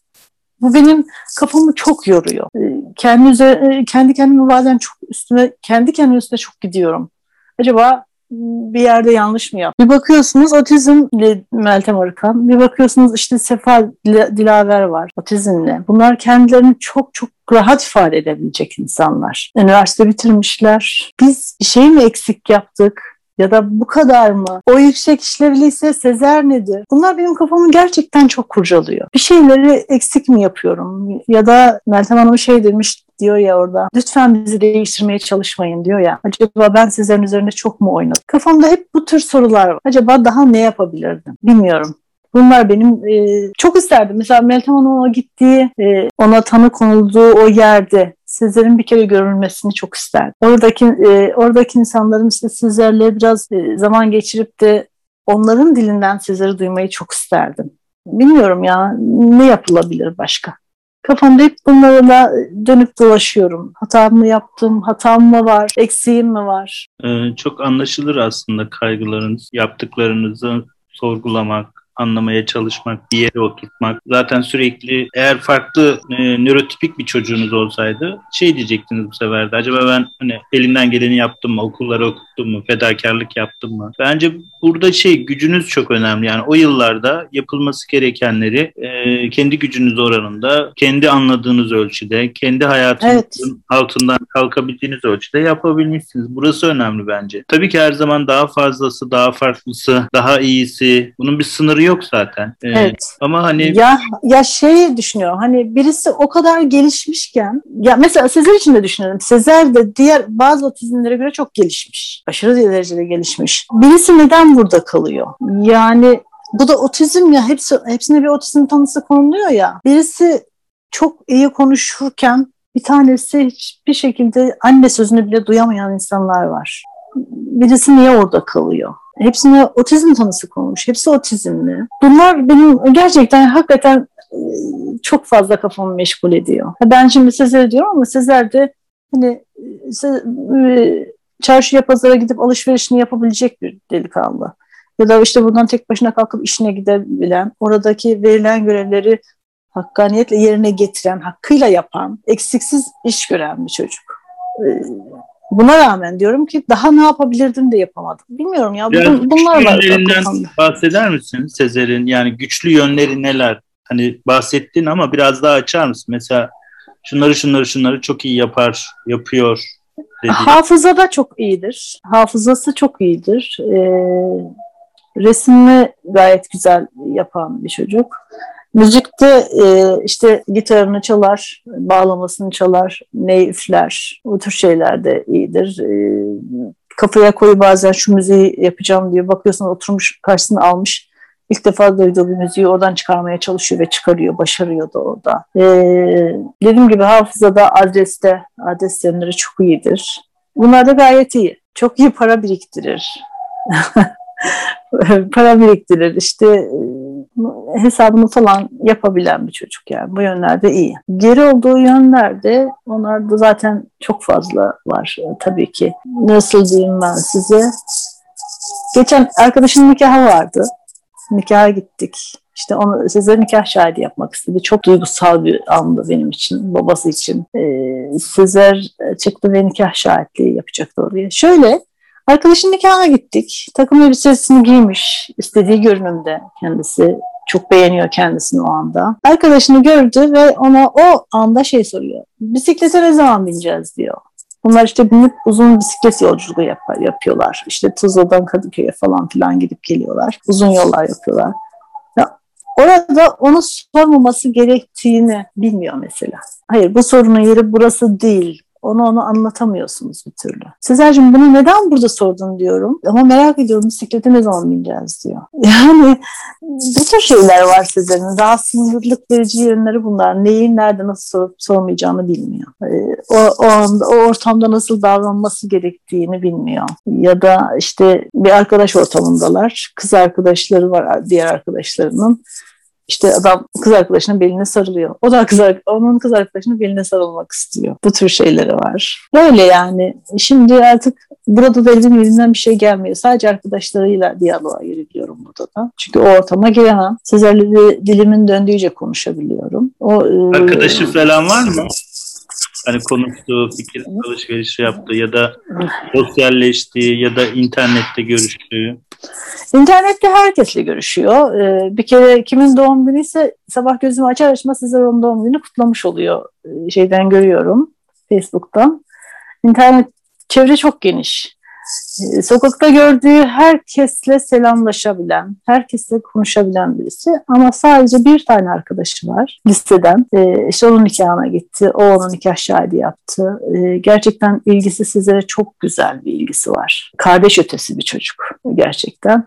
Bu benim kafamı çok yoruyor. Ee, kendi, üzerine, kendi kendime bazen çok üstüne, kendi kendime üstüne çok gidiyorum. Acaba bir yerde yanlış mı yap? Bir bakıyorsunuz otizmle Meltem Arıkan, bir bakıyorsunuz işte Sefa Dilaver var otizmle. Bunlar kendilerini çok çok rahat ifade edebilecek insanlar. Üniversite bitirmişler. Biz şey mi eksik yaptık? Ya da bu kadar mı? O yüksek işlevliyse Sezer nedir? Bunlar benim kafamı gerçekten çok kurcalıyor. Bir şeyleri eksik mi yapıyorum? Ya da Meltem Hanım şey demiş diyor ya orada. Lütfen bizi değiştirmeye çalışmayın diyor ya. Acaba ben sizlerin üzerinde çok mu oynadım? Kafamda hep bu tür sorular var. Acaba daha ne yapabilirdim? Bilmiyorum. Bunlar benim e, çok isterdim. Mesela Meltem Hanım'a gittiği, e, ona tanı konulduğu o yerde Sezer'in bir kere görülmesini çok isterdim. Oradaki e, oradaki insanların işte Sezer'le biraz e, zaman geçirip de onların dilinden Sezer'i duymayı çok isterdim. Bilmiyorum ya ne yapılabilir başka? Kafamda hep bunlarla dönüp dolaşıyorum. Hatam mı yaptım, hatam mı var, eksiğim mi var? Ee, çok anlaşılır aslında kaygılarınız, yaptıklarınızı sorgulamak, anlamaya çalışmak, bir yere oturtmak. Zaten sürekli eğer farklı e, nörotipik bir çocuğunuz olsaydı şey diyecektiniz bu sefer de acaba ben hani elimden geleni yaptım mı, okulları okuttum mu, fedakarlık yaptım mı? Bence burada şey gücünüz çok önemli. Yani o yıllarda yapılması gerekenleri e, kendi gücünüz oranında, kendi anladığınız ölçüde, kendi hayatınızın evet. altından kalkabildiğiniz ölçüde yapabilmişsiniz. Burası önemli bence. Tabii ki her zaman daha fazlası, daha farklısı, daha iyisi bunun bir sınırı sınırı yok zaten. Ee, evet. Ama hani ya ya şey düşünüyorum. Hani birisi o kadar gelişmişken ya mesela Sezer için de düşünüyorum. Sezer de diğer bazı otizmlere göre çok gelişmiş. Aşırı derecede gelişmiş. Birisi neden burada kalıyor? Yani bu da otizm ya hepsi hepsine bir otizm tanısı konuluyor ya. Birisi çok iyi konuşurken bir tanesi hiçbir şekilde anne sözünü bile duyamayan insanlar var. Birisi niye orada kalıyor? Hepsine otizm tanısı konmuş. Hepsi otizmli. Bunlar benim gerçekten hakikaten e, çok fazla kafamı meşgul ediyor. Ben şimdi Sezer diyorum ama Sezer de hani e, çarşıya pazara gidip alışverişini yapabilecek bir delikanlı. Ya da işte buradan tek başına kalkıp işine gidebilen, oradaki verilen görevleri hakkaniyetle yerine getiren, hakkıyla yapan, eksiksiz iş gören bir çocuk. Buna rağmen diyorum ki daha ne yapabilirdim de yapamadım. Bilmiyorum ya. Bun, bunlar var. bahseder misin Sezer'in? Yani güçlü yönleri neler? Hani bahsettin ama biraz daha açar mısın? Mesela şunları şunları şunları çok iyi yapar, yapıyor. Dedi. Hafıza da çok iyidir. Hafızası çok iyidir. Ee, resmini gayet güzel yapan bir çocuk. Müzikte e, işte gitarını çalar, bağlamasını çalar, ney üfler. Bu tür şeyler de iyidir. E, kafaya koyu bazen şu müziği yapacağım diye bakıyorsun oturmuş karşısına almış. İlk defa duyduğu bir müziği oradan çıkarmaya çalışıyor ve çıkarıyor, başarıyor da orada. E, dediğim gibi hafızada, adreste, adres yönleri çok iyidir. Bunlar da gayet iyi. Çok iyi para biriktirir. para biriktirir. İşte e, hesabını falan yapabilen bir çocuk yani. Bu yönlerde iyi. Geri olduğu yönlerde onlarda zaten çok fazla var e, tabii ki. Nasıl diyeyim ben size? Geçen arkadaşın nikahı vardı. Nikaha gittik. İşte onu size nikah şahidi yapmak istedi. Çok duygusal bir andı benim için, babası için. Ee, Sezer çıktı ve nikah şahitliği yapacaktı oraya. Şöyle, Arkadaşın nikahına gittik. Takım elbisesini giymiş. istediği görünümde kendisi. Çok beğeniyor kendisini o anda. Arkadaşını gördü ve ona o anda şey soruyor. Bisiklete ne zaman bineceğiz diyor. Bunlar işte binip uzun bisiklet yolculuğu yapar, yapıyorlar. İşte Tuzla'dan Kadıköy'e falan filan gidip geliyorlar. Uzun yollar yapıyorlar. Ya, orada onu sormaması gerektiğini bilmiyor mesela. Hayır bu sorunun yeri burası değil. Onu onu anlatamıyorsunuz bir türlü. Sezer'cim bunu neden burada sordun diyorum. Ama merak ediyorum bisiklete ne zaman bineceğiz diyor. Yani bu tür şeyler var Sezer'in. Daha sınırlılık verici yönleri bunlar. Neyi nerede nasıl sorup sormayacağını bilmiyor. Ee, o, o, anda, o ortamda nasıl davranması gerektiğini bilmiyor. Ya da işte bir arkadaş ortamındalar. Kız arkadaşları var diğer arkadaşlarının. İşte adam kız arkadaşının beline sarılıyor. O da kız onun kız arkadaşının beline sarılmak istiyor. Bu tür şeyleri var. Böyle yani. Şimdi artık burada da elimden elimden bir şey gelmiyor. Sadece arkadaşlarıyla diyaloğa girebiliyorum burada da. Çünkü o ortama giremem. Sizlerle dilimin döndüğüce konuşabiliyorum. O, e, Arkadaşı falan var mı? Hani konuştuğu, fikir alışverişi yaptığı ya da sosyalleştiği ya da internette görüştüğü? İnternette herkesle görüşüyor. Ee, bir kere kimin doğum günü ise sabah gözümü açar açmaz sizler onun doğum günü kutlamış oluyor. Ee, şeyden görüyorum Facebook'tan. İnternet çevre çok geniş. Ee, sokakta gördüğü herkesle selamlaşabilen, herkesle konuşabilen birisi. Ama sadece bir tane arkadaşı var listeden. E, işte onun nikahına gitti, o onun nikah şahidi yaptı. E, gerçekten ilgisi sizlere çok güzel bir ilgisi var. Kardeş ötesi bir çocuk gerçekten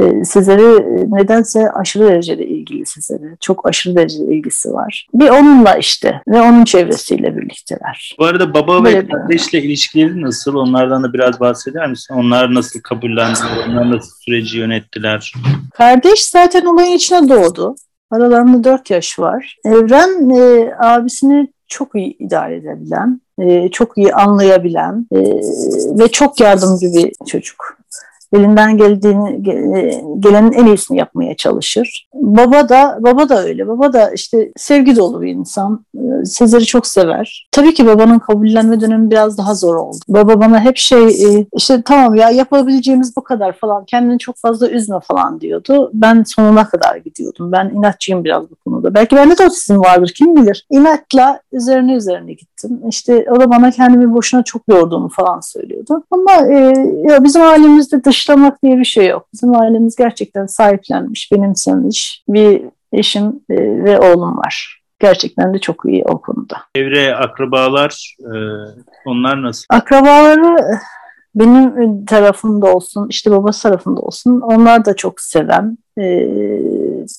e, Sezer'e nedense aşırı derecede ilgili Sezer'e. Çok aşırı derecede ilgisi var. Bir onunla işte ve onun çevresiyle birlikteler. Bu arada baba Böyle ve kardeşle bir... ilişkileri nasıl? Onlardan da biraz bahseder misin? Onlar nasıl kabullendiler? Onlar nasıl süreci yönettiler? Kardeş zaten olayın içine doğdu. Aralarında dört yaş var. Evren e, abisini çok iyi idare edebilen, e, çok iyi anlayabilen e, ve çok yardımcı bir çocuk elinden geldiğini gelenin en iyisini yapmaya çalışır. Baba da baba da öyle. Baba da işte sevgi dolu bir insan. Sezer'i çok sever. Tabii ki babanın kabullenme dönemi biraz daha zor oldu. Baba bana hep şey e, işte tamam ya yapabileceğimiz bu kadar falan. Kendini çok fazla üzme falan diyordu. Ben sonuna kadar gidiyordum. Ben inatçıyım biraz bu konuda. Belki bende de otizm vardır kim bilir. İnatla üzerine üzerine gittim. İşte o da bana kendimi boşuna çok yorduğumu falan söylüyordu. Ama e, ya bizim ailemizde dış dışlamak diye bir şey yok. Bizim ailemiz gerçekten sahiplenmiş, benimsemiş bir eşim e, ve oğlum var. Gerçekten de çok iyi o konuda. Evre akrabalar, e, onlar nasıl? Akrabaları benim tarafımda olsun, işte babası tarafında olsun, onlar da çok seven, e,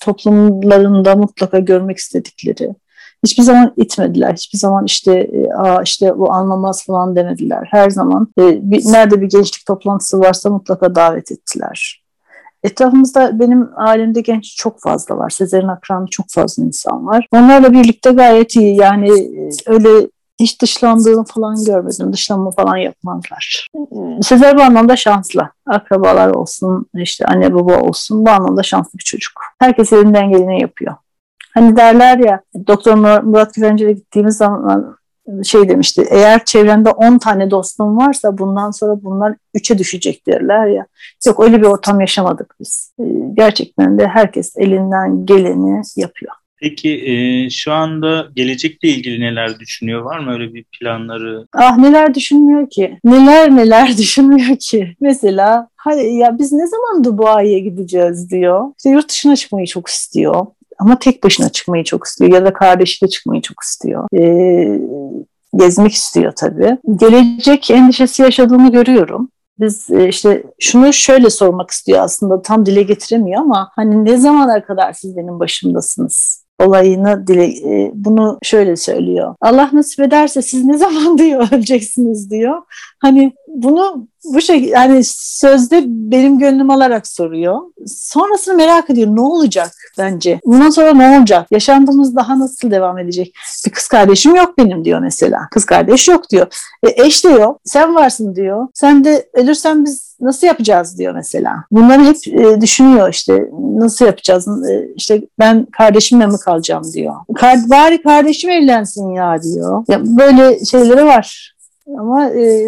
toplumlarında mutlaka görmek istedikleri, hiçbir zaman itmediler. Hiçbir zaman işte e, Aa, işte bu anlamaz falan demediler. Her zaman e, bir, nerede bir gençlik toplantısı varsa mutlaka davet ettiler. Etrafımızda benim ailemde genç çok fazla var. Sezer'in akranı çok fazla insan var. Onlarla birlikte gayet iyi. Yani e, öyle hiç dışlandığını falan görmedim. Dışlanma falan yapmazlar. Sezer bu anlamda şanslı. Akrabalar olsun, işte anne baba olsun bu anlamda şanslı bir çocuk. Herkes elinden geleni yapıyor. Hani derler ya Doktor Murat Güvence'ye gittiğimiz zaman şey demişti. Eğer çevrende 10 tane dostun varsa bundan sonra bunlar 3'e düşecek derler ya. Yok öyle bir ortam yaşamadık biz. Ee, gerçekten de herkes elinden geleni yapıyor. Peki e, şu anda gelecekle ilgili neler düşünüyor? Var mı öyle bir planları? Ah neler düşünmüyor ki? Neler neler düşünmüyor ki? Mesela hadi ya biz ne zaman Dubai'ye gideceğiz diyor. İşte yurt dışına çıkmayı çok istiyor. Ama tek başına çıkmayı çok istiyor ya da kardeşiyle çıkmayı çok istiyor. Ee, gezmek istiyor tabii. Gelecek endişesi yaşadığını görüyorum biz e, işte şunu şöyle sormak istiyor aslında tam dile getiremiyor ama hani ne zamana kadar siz benim başımdasınız? olayını dile e, bunu şöyle söylüyor. Allah nasip ederse siz ne zaman diyor öleceksiniz diyor. Hani bunu bu şey yani sözde benim gönlüm alarak soruyor. Sonrasını merak ediyor. Ne olacak bence? Bundan sonra ne olacak? Yaşantımız daha nasıl devam edecek? Bir kız kardeşim yok benim diyor mesela. Kız kardeş yok diyor. E, eş de yok. Sen varsın diyor. Sen de ölürsen biz nasıl yapacağız diyor mesela. Bunları hep e, düşünüyor işte nasıl yapacağız e, işte ben kardeşimle mi kalacağım diyor. Kar, bari kardeşim evlensin ya diyor. Ya böyle şeyleri var. Ama e,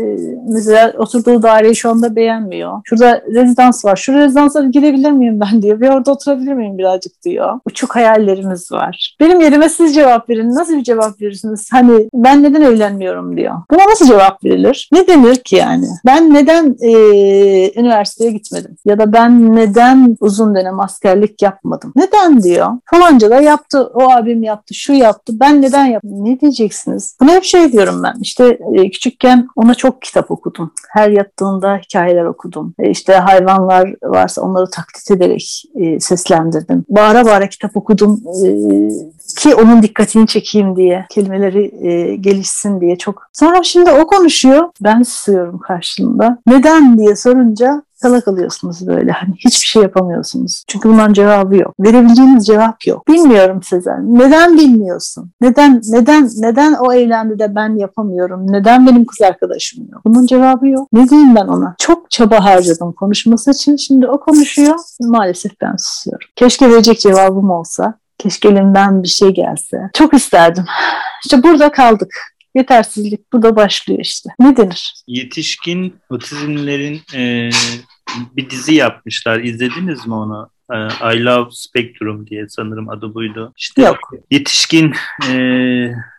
mesela oturduğu daireyi şu anda beğenmiyor. Şurada rezidans var. Şu rezidansa girebilir miyim ben diyor. Bir orada oturabilir miyim birazcık diyor. Uçuk hayallerimiz var. Benim yerime siz cevap verin. Nasıl bir cevap verirsiniz? Hani ben neden evlenmiyorum diyor. Buna nasıl cevap verilir? Ne denir ki yani? Ben neden e, üniversiteye gitmedim? Ya da ben neden uzun dönem askerlik yapmadım? Neden diyor. Falanca da yaptı. O abim yaptı. Şu yaptı. Ben neden yaptım? Ne diyeceksiniz? Buna hep şey diyorum ben. İşte e, küçük küçükken ona çok kitap okudum. Her yattığında hikayeler okudum. E işte hayvanlar varsa onları taklit ederek e, seslendirdim. Bağıra bağıra kitap okudum e, ki onun dikkatini çekeyim diye. Kelimeleri e, gelişsin diye çok. Sonra şimdi o konuşuyor. Ben susuyorum karşılığında. Neden diye sorunca kala kalıyorsunuz böyle. Hani hiçbir şey yapamıyorsunuz. Çünkü bunların cevabı yok. Verebileceğiniz cevap yok. Bilmiyorum Sezen. Neden bilmiyorsun? Neden neden neden o evlendi de ben yapamıyorum? Neden benim kız arkadaşım yok? Bunun cevabı yok. Ne diyeyim ben ona? Çok çaba harcadım konuşması için. Şimdi o konuşuyor. Maalesef ben susuyorum. Keşke verecek cevabım olsa. Keşke elimden bir şey gelse. Çok isterdim. İşte burada kaldık yetersizlik burada başlıyor işte. Ne denir? Yetişkin otizmlerin e, bir dizi yapmışlar. İzlediniz mi onu? E, I Love Spectrum diye sanırım adı buydu. İşte Yok. Yetişkin e,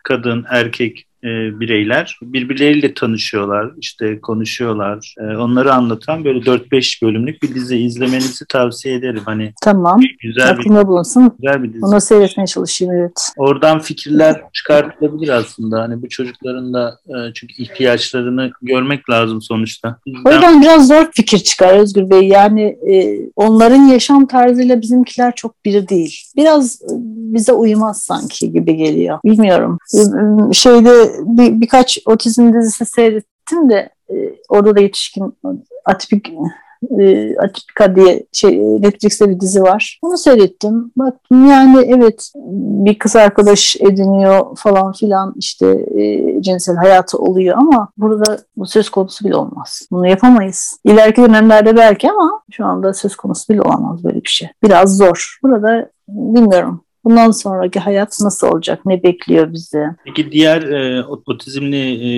kadın, erkek e, bireyler birbirleriyle tanışıyorlar, işte konuşuyorlar. E, onları anlatan böyle 4-5 bölümlük bir dizi izlemenizi tavsiye ederim. Hani Tamam. Güzel Aklımda bir, bulunsun. Güzel bir dizi. Onu seyretmeye çalışayım evet. Oradan fikirler çıkartılabilir aslında. Hani bu çocukların da e, çünkü ihtiyaçlarını görmek lazım sonuçta. Bizden... Oradan biraz zor fikir çıkar Özgür Bey. Yani e, onların yaşam tarzıyla bizimkiler çok bir değil. Biraz bize uymaz sanki gibi geliyor. Bilmiyorum. Şeyde bir, birkaç otizm dizisi seyrettim de e, orada da yetişkin atipik e, Atipika diye şey, Netflix'te bir dizi var. Onu seyrettim. Baktım yani evet bir kız arkadaş ediniyor falan filan işte e, cinsel hayatı oluyor ama burada bu söz konusu bile olmaz. Bunu yapamayız. İleriki dönemlerde belki ama şu anda söz konusu bile olamaz böyle bir şey. Biraz zor. Burada bilmiyorum Bundan sonraki hayat nasıl olacak? Ne bekliyor bizi? Peki diğer e, otizmli e,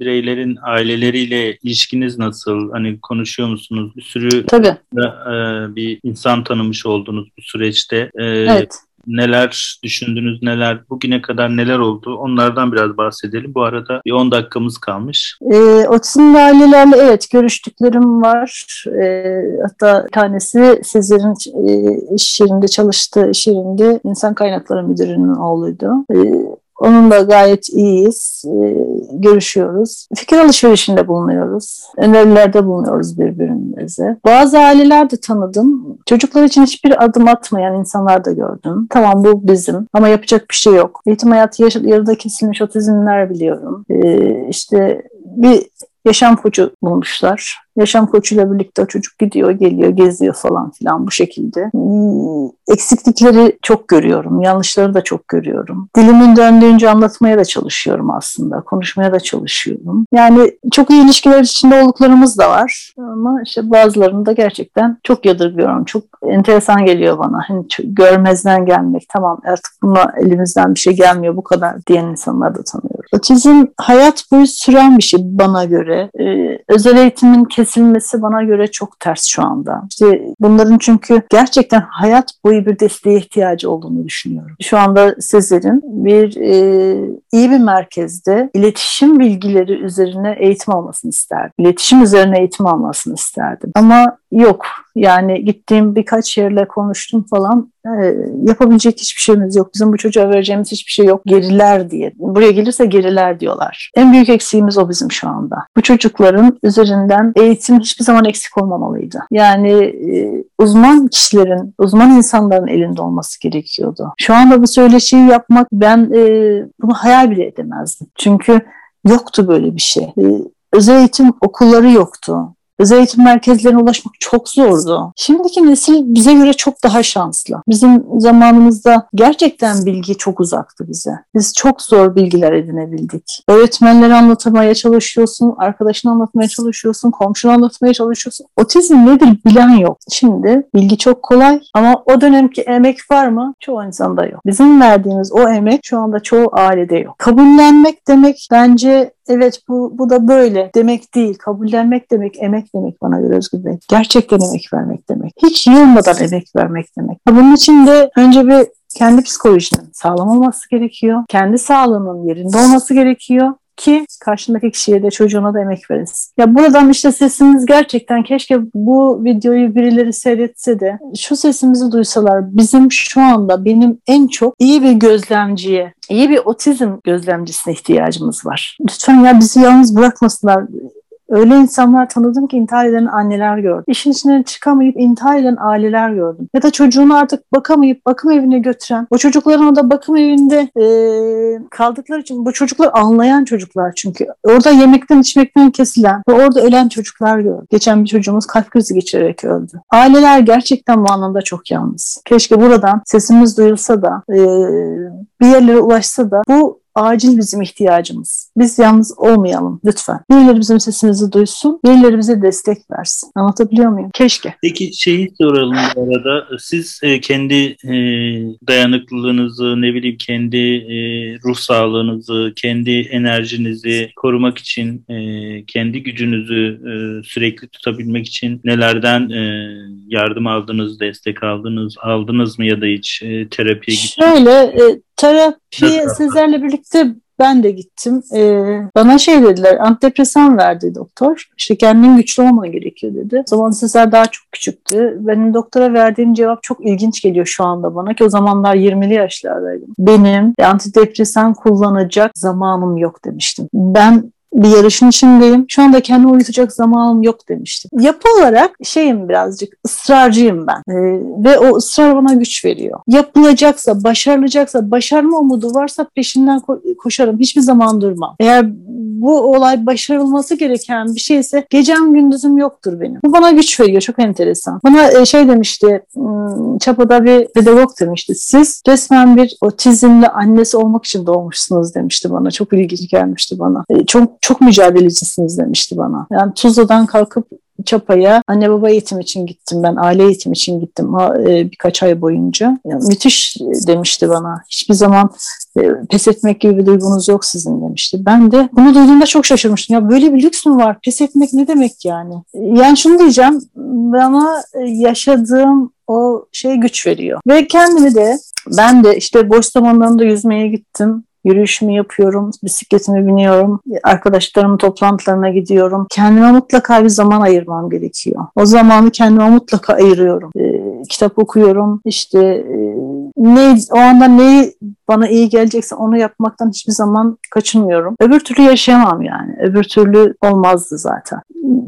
bireylerin aileleriyle ilişkiniz nasıl? Hani konuşuyor musunuz? Bir sürü Tabii. Da, e, bir insan tanımış oldunuz bu süreçte. E, evet neler düşündünüz, neler bugüne kadar neler oldu onlardan biraz bahsedelim. Bu arada bir 10 dakikamız kalmış. E, otizmli ailelerle evet görüştüklerim var. E, hatta tanesi sizlerin e, iş yerinde çalıştığı iş yerinde insan kaynakları müdürünün oğluydu. E, Onunla gayet iyiyiz, e, görüşüyoruz. Fikir alışverişinde bulunuyoruz. Önerilerde bulunuyoruz birbirimize. Bazı aileler de tanıdım. Çocuklar için hiçbir adım atmayan insanlar da gördüm. Tamam bu bizim ama yapacak bir şey yok. Eğitim hayatı yarıda kesilmiş otizmler biliyorum. E, işte bir yaşam koçu bulmuşlar. Yaşam koçuyla birlikte o çocuk gidiyor, geliyor, geziyor falan filan bu şekilde. Hmm, eksiklikleri çok görüyorum, yanlışları da çok görüyorum. Dilimin döndüğünce anlatmaya da çalışıyorum aslında, konuşmaya da çalışıyorum. Yani çok iyi ilişkiler içinde olduklarımız da var ama işte bazılarını da gerçekten çok yadırgıyorum. Çok enteresan geliyor bana. Hani görmezden gelmek, tamam artık buna elimizden bir şey gelmiyor bu kadar diyen insanlar da tanıyorum. Otizm hayat boyu süren bir şey bana göre. Ee, özel eğitimin kesilmesi bana göre çok ters şu anda. İşte bunların çünkü gerçekten hayat boyu bir desteğe ihtiyacı olduğunu düşünüyorum. Şu anda Sezer'in bir e, iyi bir merkezde iletişim bilgileri üzerine eğitim almasını isterdim. İletişim üzerine eğitim almasını isterdim. Ama yok. Yani gittiğim birkaç yerle konuştum falan e, yapabilecek hiçbir şeyimiz yok. Bizim bu çocuğa vereceğimiz hiçbir şey yok. Geriler diye. Buraya gelirse geriler diyorlar. En büyük eksiğimiz o bizim şu anda. Bu çocukların üzerinden eğitim hiçbir zaman eksik olmamalıydı. Yani e, uzman kişilerin, uzman insanların elinde olması gerekiyordu. Şu anda bu söyleşiyi yapmak ben e, bunu hayal bile edemezdim. Çünkü yoktu böyle bir şey. E, özel eğitim okulları yoktu özel eğitim merkezlerine ulaşmak çok zordu. Şimdiki nesil bize göre çok daha şanslı. Bizim zamanımızda gerçekten bilgi çok uzaktı bize. Biz çok zor bilgiler edinebildik. Öğretmenleri anlatmaya çalışıyorsun, arkadaşını anlatmaya çalışıyorsun, komşunu anlatmaya çalışıyorsun. Otizm nedir bilen yok. Şimdi bilgi çok kolay ama o dönemki emek var mı? Çoğu insanda yok. Bizim verdiğimiz o emek şu anda çoğu ailede yok. Kabullenmek demek bence evet bu, bu da böyle demek değil. Kabullenmek demek, emek demek bana göre Özgür Bey. Gerçekten emek vermek demek. Hiç yılmadan emek vermek demek. Bunun için de önce bir kendi psikolojinin sağlam olması gerekiyor. Kendi sağlığının yerinde olması gerekiyor ki karşındaki kişiye de çocuğuna da emek veresin. Ya buradan işte sesimiz gerçekten keşke bu videoyu birileri seyretse de şu sesimizi duysalar bizim şu anda benim en çok iyi bir gözlemciye, iyi bir otizm gözlemcisine ihtiyacımız var. Lütfen ya bizi yalnız bırakmasınlar. Öyle insanlar tanıdım ki intihar eden anneler gördüm. İşin içinden çıkamayıp intihar eden aileler gördüm. Ya da çocuğunu artık bakamayıp bakım evine götüren, o çocukların orada bakım evinde e, kaldıkları için bu çocuklar anlayan çocuklar çünkü. Orada yemekten içmekten kesilen ve orada ölen çocuklar gördüm. Geçen bir çocuğumuz kalp krizi geçirerek öldü. Aileler gerçekten bu anlamda çok yalnız. Keşke buradan sesimiz duyulsa da e, bir yerlere ulaşsa da bu acil bizim ihtiyacımız. Biz yalnız olmayalım lütfen. Birileri bizim sesimizi duysun, birileri bize destek versin. Anlatabiliyor muyum? Keşke. Peki şeyi soralım bu arada. Siz e, kendi e, dayanıklılığınızı, ne bileyim kendi e, ruh sağlığınızı, kendi enerjinizi korumak için, e, kendi gücünüzü e, sürekli tutabilmek için nelerden e, yardım aldınız, destek aldınız, aldınız mı ya da hiç e, terapiye gittiniz? Şöyle, e, terapiye Sezer'le birlikte ben de gittim. Ee, bana şey dediler, antidepresan verdi doktor. İşte kendin güçlü olman gerekiyor dedi. O zaman Sezer daha çok küçüktü. Benim doktora verdiğim cevap çok ilginç geliyor şu anda bana ki o zamanlar 20'li yaşlardaydım. Benim antidepresan kullanacak zamanım yok demiştim. Ben bir yarışın içindeyim. Şu anda kendimi uyutacak zamanım yok demiştim. Yapı olarak şeyim birazcık ısrarcıyım ben. Ee, ve o ısrar bana güç veriyor. Yapılacaksa, başarılacaksa, başarma umudu varsa peşinden ko- koşarım. Hiçbir zaman durmam. Eğer bu olay başarılması gereken bir şeyse gecem gündüzüm yoktur benim. Bu bana güç veriyor. Çok enteresan. Bana e, şey demişti, Çapa'da bir pedagog demişti. Siz resmen bir otizmli annesi olmak için doğmuşsunuz demişti bana. Çok ilginç gelmişti bana. E, çok çok mücadelecisiniz demişti bana. Yani Tuzla'dan kalkıp Çapa'ya anne baba eğitim için gittim ben aile eğitim için gittim ha, e, birkaç ay boyunca. Yani müthiş demişti bana. Hiçbir zaman e, pes etmek gibi bir duygunuz yok sizin demişti. Ben de bunu duyduğumda çok şaşırmıştım. Ya böyle bir lüks mü var? Pes etmek ne demek yani? Yani şunu diyeceğim bana yaşadığım o şey güç veriyor. Ve kendimi de ben de işte boş zamanlarımda yüzmeye gittim Yürüyüşümü yapıyorum, bisikletimi biniyorum, arkadaşlarımın toplantılarına gidiyorum. Kendime mutlaka bir zaman ayırmam gerekiyor. O zamanı kendime mutlaka ayırıyorum. Ee, kitap okuyorum, işte e, ne o anda neyi bana iyi gelecekse onu yapmaktan hiçbir zaman kaçınmıyorum. Öbür türlü yaşayamam yani. Öbür türlü olmazdı zaten.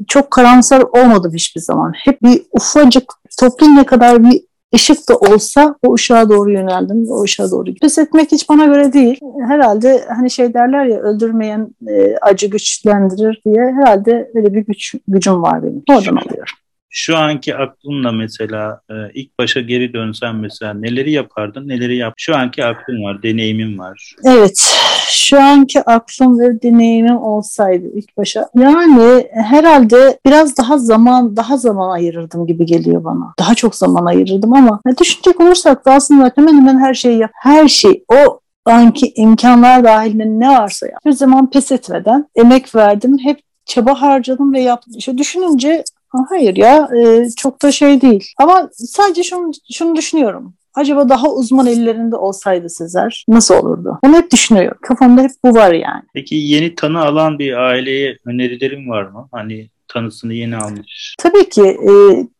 Çok karamsar olmadım hiçbir zaman. Hep bir ufacık toplum ne kadar bir ışık da olsa o ışığa doğru yöneldim ve o ışığa doğru gittim. Pes etmek hiç bana göre değil. Herhalde hani şey derler ya öldürmeyen e, acı güçlendirir diye herhalde öyle bir güç gücüm var benim. Oradan alıyorum şu anki aklınla mesela e, ilk başa geri dönsen mesela neleri yapardın, neleri yap? Şu anki aklın var, deneyimin var. Evet, şu anki aklım ve deneyimim olsaydı ilk başa yani herhalde biraz daha zaman daha zaman ayırırdım gibi geliyor bana. Daha çok zaman ayırırdım ama ne düşünecek olursak da aslında hemen hemen her şeyi yap. Her şey o anki imkanlar dahilinde ne varsa yap. Bir zaman pes etmeden emek verdim. Hep çaba harcadım ve yaptım. İşte düşününce Hayır ya e, çok da şey değil. Ama sadece şunu, şunu düşünüyorum. Acaba daha uzman ellerinde olsaydı Sezer nasıl olurdu? Onu hep düşünüyorum. Kafamda hep bu var yani. Peki yeni tanı alan bir aileye önerilerin var mı? Hani tanısını yeni almış. Tabii ki. E,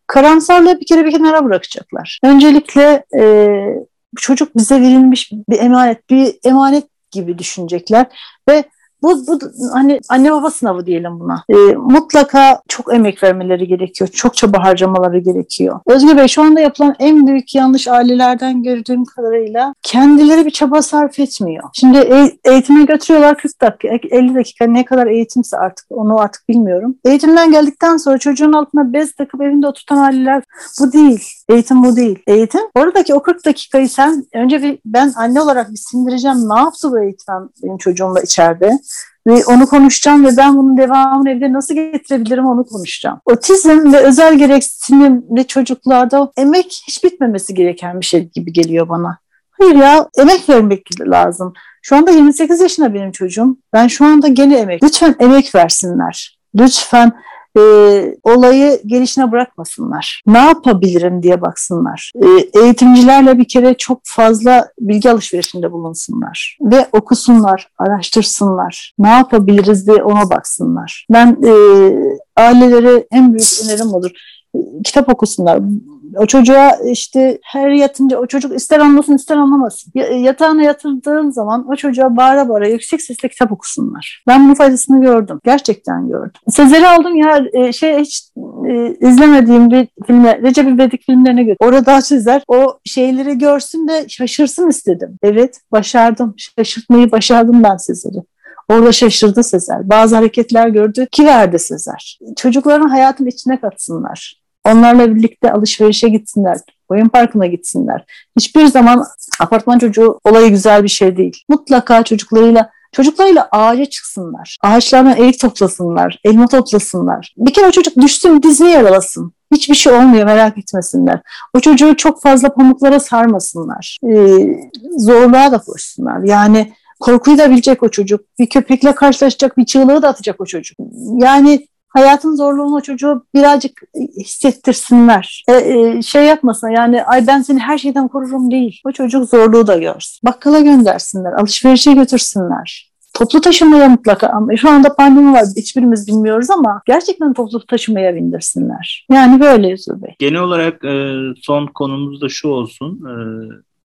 karamsarlığı bir kere bir kenara bırakacaklar. Öncelikle e, çocuk bize verilmiş bir emanet, bir emanet gibi düşünecekler ve bu, bu hani anne baba sınavı diyelim buna. E, mutlaka çok emek vermeleri gerekiyor. Çok çaba harcamaları gerekiyor. Özgür Bey şu anda yapılan en büyük yanlış ailelerden gördüğüm kadarıyla kendileri bir çaba sarf etmiyor. Şimdi e- eğitime götürüyorlar 40 dakika, 50 dakika ne kadar eğitimse artık onu artık bilmiyorum. Eğitimden geldikten sonra çocuğun altına bez takıp evinde oturtan aileler bu değil. Eğitim bu değil. Eğitim oradaki o 40 dakikayı sen önce bir ben anne olarak bir sindireceğim. Ne yaptı bu eğitim benim çocuğumla içeride? Ve onu konuşacağım ve ben bunun devamını evde nasıl getirebilirim onu konuşacağım. Otizm ve özel gereksinimli çocuklarda emek hiç bitmemesi gereken bir şey gibi geliyor bana. Hayır ya emek vermek lazım. Şu anda 28 yaşında benim çocuğum. Ben şu anda gene emek. Lütfen emek versinler. Lütfen e, olayı gelişine bırakmasınlar. Ne yapabilirim diye baksınlar. E, eğitimcilerle bir kere çok fazla bilgi alışverişinde bulunsunlar. Ve okusunlar, araştırsınlar. Ne yapabiliriz diye ona baksınlar. Ben e, ailelere en büyük önerim odur. Kitap okusunlar o çocuğa işte her yatınca o çocuk ister anlasın ister anlamasın. Yatağına yatırdığın zaman o çocuğa bağıra bağıra yüksek sesle kitap okusunlar. Ben bunun faydasını gördüm. Gerçekten gördüm. Sezer'i aldım ya e, şey hiç e, izlemediğim bir filme Recep İvedik filmlerine göre. Orada Sezer o şeyleri görsün de şaşırsın istedim. Evet başardım. Şaşırtmayı başardım ben Sezer'i. Orada şaşırdı Sezer. Bazı hareketler gördü ki verdi Sezer. Çocukların hayatın içine katsınlar. Onlarla birlikte alışverişe gitsinler, oyun parkına gitsinler. Hiçbir zaman apartman çocuğu olayı güzel bir şey değil. Mutlaka çocuklarıyla Çocuklarıyla ağaca çıksınlar. Ağaçlardan erik toplasınlar, elma toplasınlar. Bir kere o çocuk düşsün dizini yaralasın. Hiçbir şey olmuyor merak etmesinler. O çocuğu çok fazla pamuklara sarmasınlar. Ee, zorluğa da koşsunlar. Yani korkuyu da bilecek o çocuk. Bir köpekle karşılaşacak, bir çığlığı da atacak o çocuk. Yani hayatın zorluğunu çocuğu birazcık hissettirsinler. E, e, şey yapmasın yani ay ben seni her şeyden korurum değil. O çocuk zorluğu da görsün. Bakkala göndersinler, alışverişe götürsünler. Toplu taşımaya mutlaka şu anda pandemi var hiçbirimiz bilmiyoruz ama gerçekten toplu taşımaya bindirsinler. Yani böyle Yusuf Bey. Genel olarak e, son konumuz da şu olsun. E,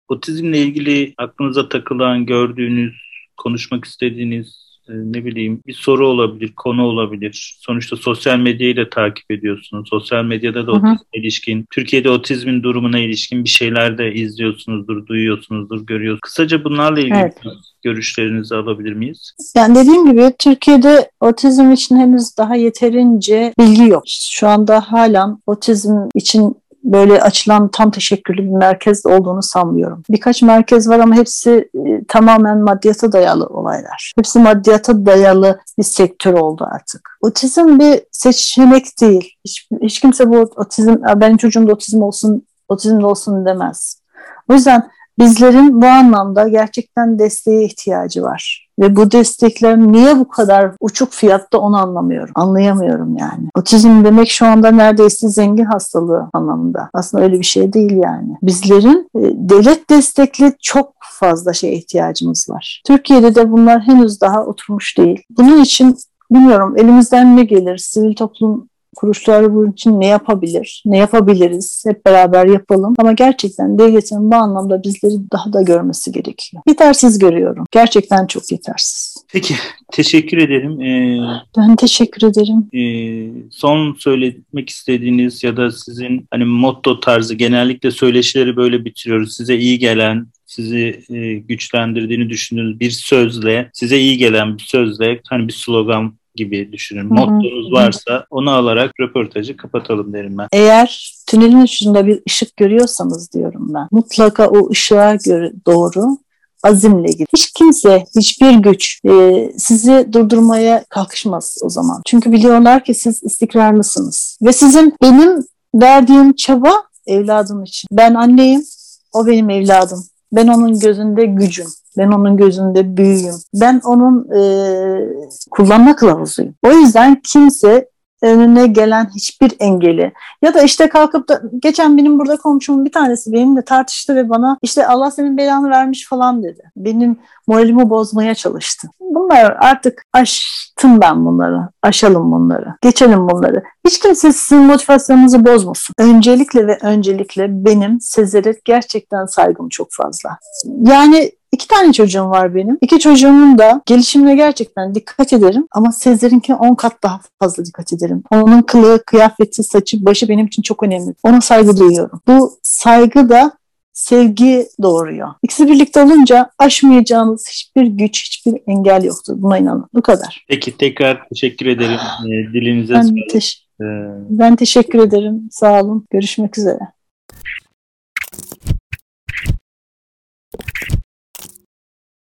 otizmle ilgili aklınıza takılan, gördüğünüz, konuşmak istediğiniz e, ne bileyim bir soru olabilir, konu olabilir. Sonuçta sosyal medyayı da takip ediyorsunuz. Sosyal medyada da otizm ilişkin, Türkiye'de otizmin durumuna ilişkin bir şeyler de izliyorsunuzdur, duyuyorsunuzdur, görüyorsunuz. Kısaca bunlarla ilgili evet. görüşlerinizi alabilir miyiz? Yani dediğim gibi Türkiye'de otizm için henüz daha yeterince bilgi yok. Şu anda halen otizm için böyle açılan tam teşekkürlü bir merkez olduğunu sanmıyorum. Birkaç merkez var ama hepsi e, tamamen maddiyata dayalı olaylar. Hepsi maddiyata dayalı bir sektör oldu artık. Otizm bir seçenek değil. Hiç, hiç kimse bu otizm, benim çocuğum da otizm olsun, otizmli olsun demez. O yüzden bizlerin bu anlamda gerçekten desteğe ihtiyacı var. Ve bu destekler niye bu kadar uçuk fiyatta onu anlamıyorum. Anlayamıyorum yani. Otizm demek şu anda neredeyse zengin hastalığı anlamında. Aslında öyle bir şey değil yani. Bizlerin e, devlet destekli çok fazla şeye ihtiyacımız var. Türkiye'de de bunlar henüz daha oturmuş değil. Bunun için bilmiyorum elimizden ne gelir? Sivil toplum kuruluşlar bunun için ne yapabilir, ne yapabiliriz hep beraber yapalım. Ama gerçekten devletin bu anlamda bizleri daha da görmesi gerekiyor. Yetersiz görüyorum. Gerçekten çok yetersiz. Peki, teşekkür ederim. Ee, ben teşekkür ederim. E, son söylemek istediğiniz ya da sizin hani motto tarzı genellikle söyleşileri böyle bitiriyoruz. Size iyi gelen, sizi e, güçlendirdiğini düşündüğünüz bir sözle, size iyi gelen bir sözle hani bir slogan gibi düşünün. Mottonuz varsa onu alarak röportajı kapatalım derim ben. Eğer tünelin ucunda bir ışık görüyorsanız diyorum ben. Mutlaka o ışığa göre doğru azimle gidin. Hiç kimse, hiçbir güç e, sizi durdurmaya kalkışmaz o zaman. Çünkü biliyorlar ki siz istikrarlısınız. Ve sizin benim verdiğim çaba evladım için. Ben anneyim, o benim evladım. Ben onun gözünde gücüm. Ben onun gözünde büyüğüm. Ben onun e, kullanma kılavuzuyum. O yüzden kimse önüne gelen hiçbir engeli ya da işte kalkıp da geçen benim burada komşumun bir tanesi benimle tartıştı ve bana işte Allah senin belanı vermiş falan dedi. Benim moralimi bozmaya çalıştı. Bunlar artık aştım ben bunları. Aşalım bunları. Geçelim bunları. Hiç kimse sizin motivasyonunuzu bozmasın. Öncelikle ve öncelikle benim Sezer'e gerçekten saygım çok fazla. Yani İki tane çocuğum var benim. İki çocuğumun da gelişimine gerçekten dikkat ederim. Ama Sezer'inki on kat daha fazla dikkat ederim. Onun kılığı, kıyafeti, saçı, başı benim için çok önemli. Ona saygı duyuyorum. Bu saygı da sevgi doğuruyor. İkisi birlikte olunca aşmayacağınız hiçbir güç, hiçbir engel yoktur. Buna inanın. Bu kadar. Peki tekrar teşekkür ederim. Ee, dilinize ben, teş- ee... ben teşekkür ederim. Sağ olun. Görüşmek üzere.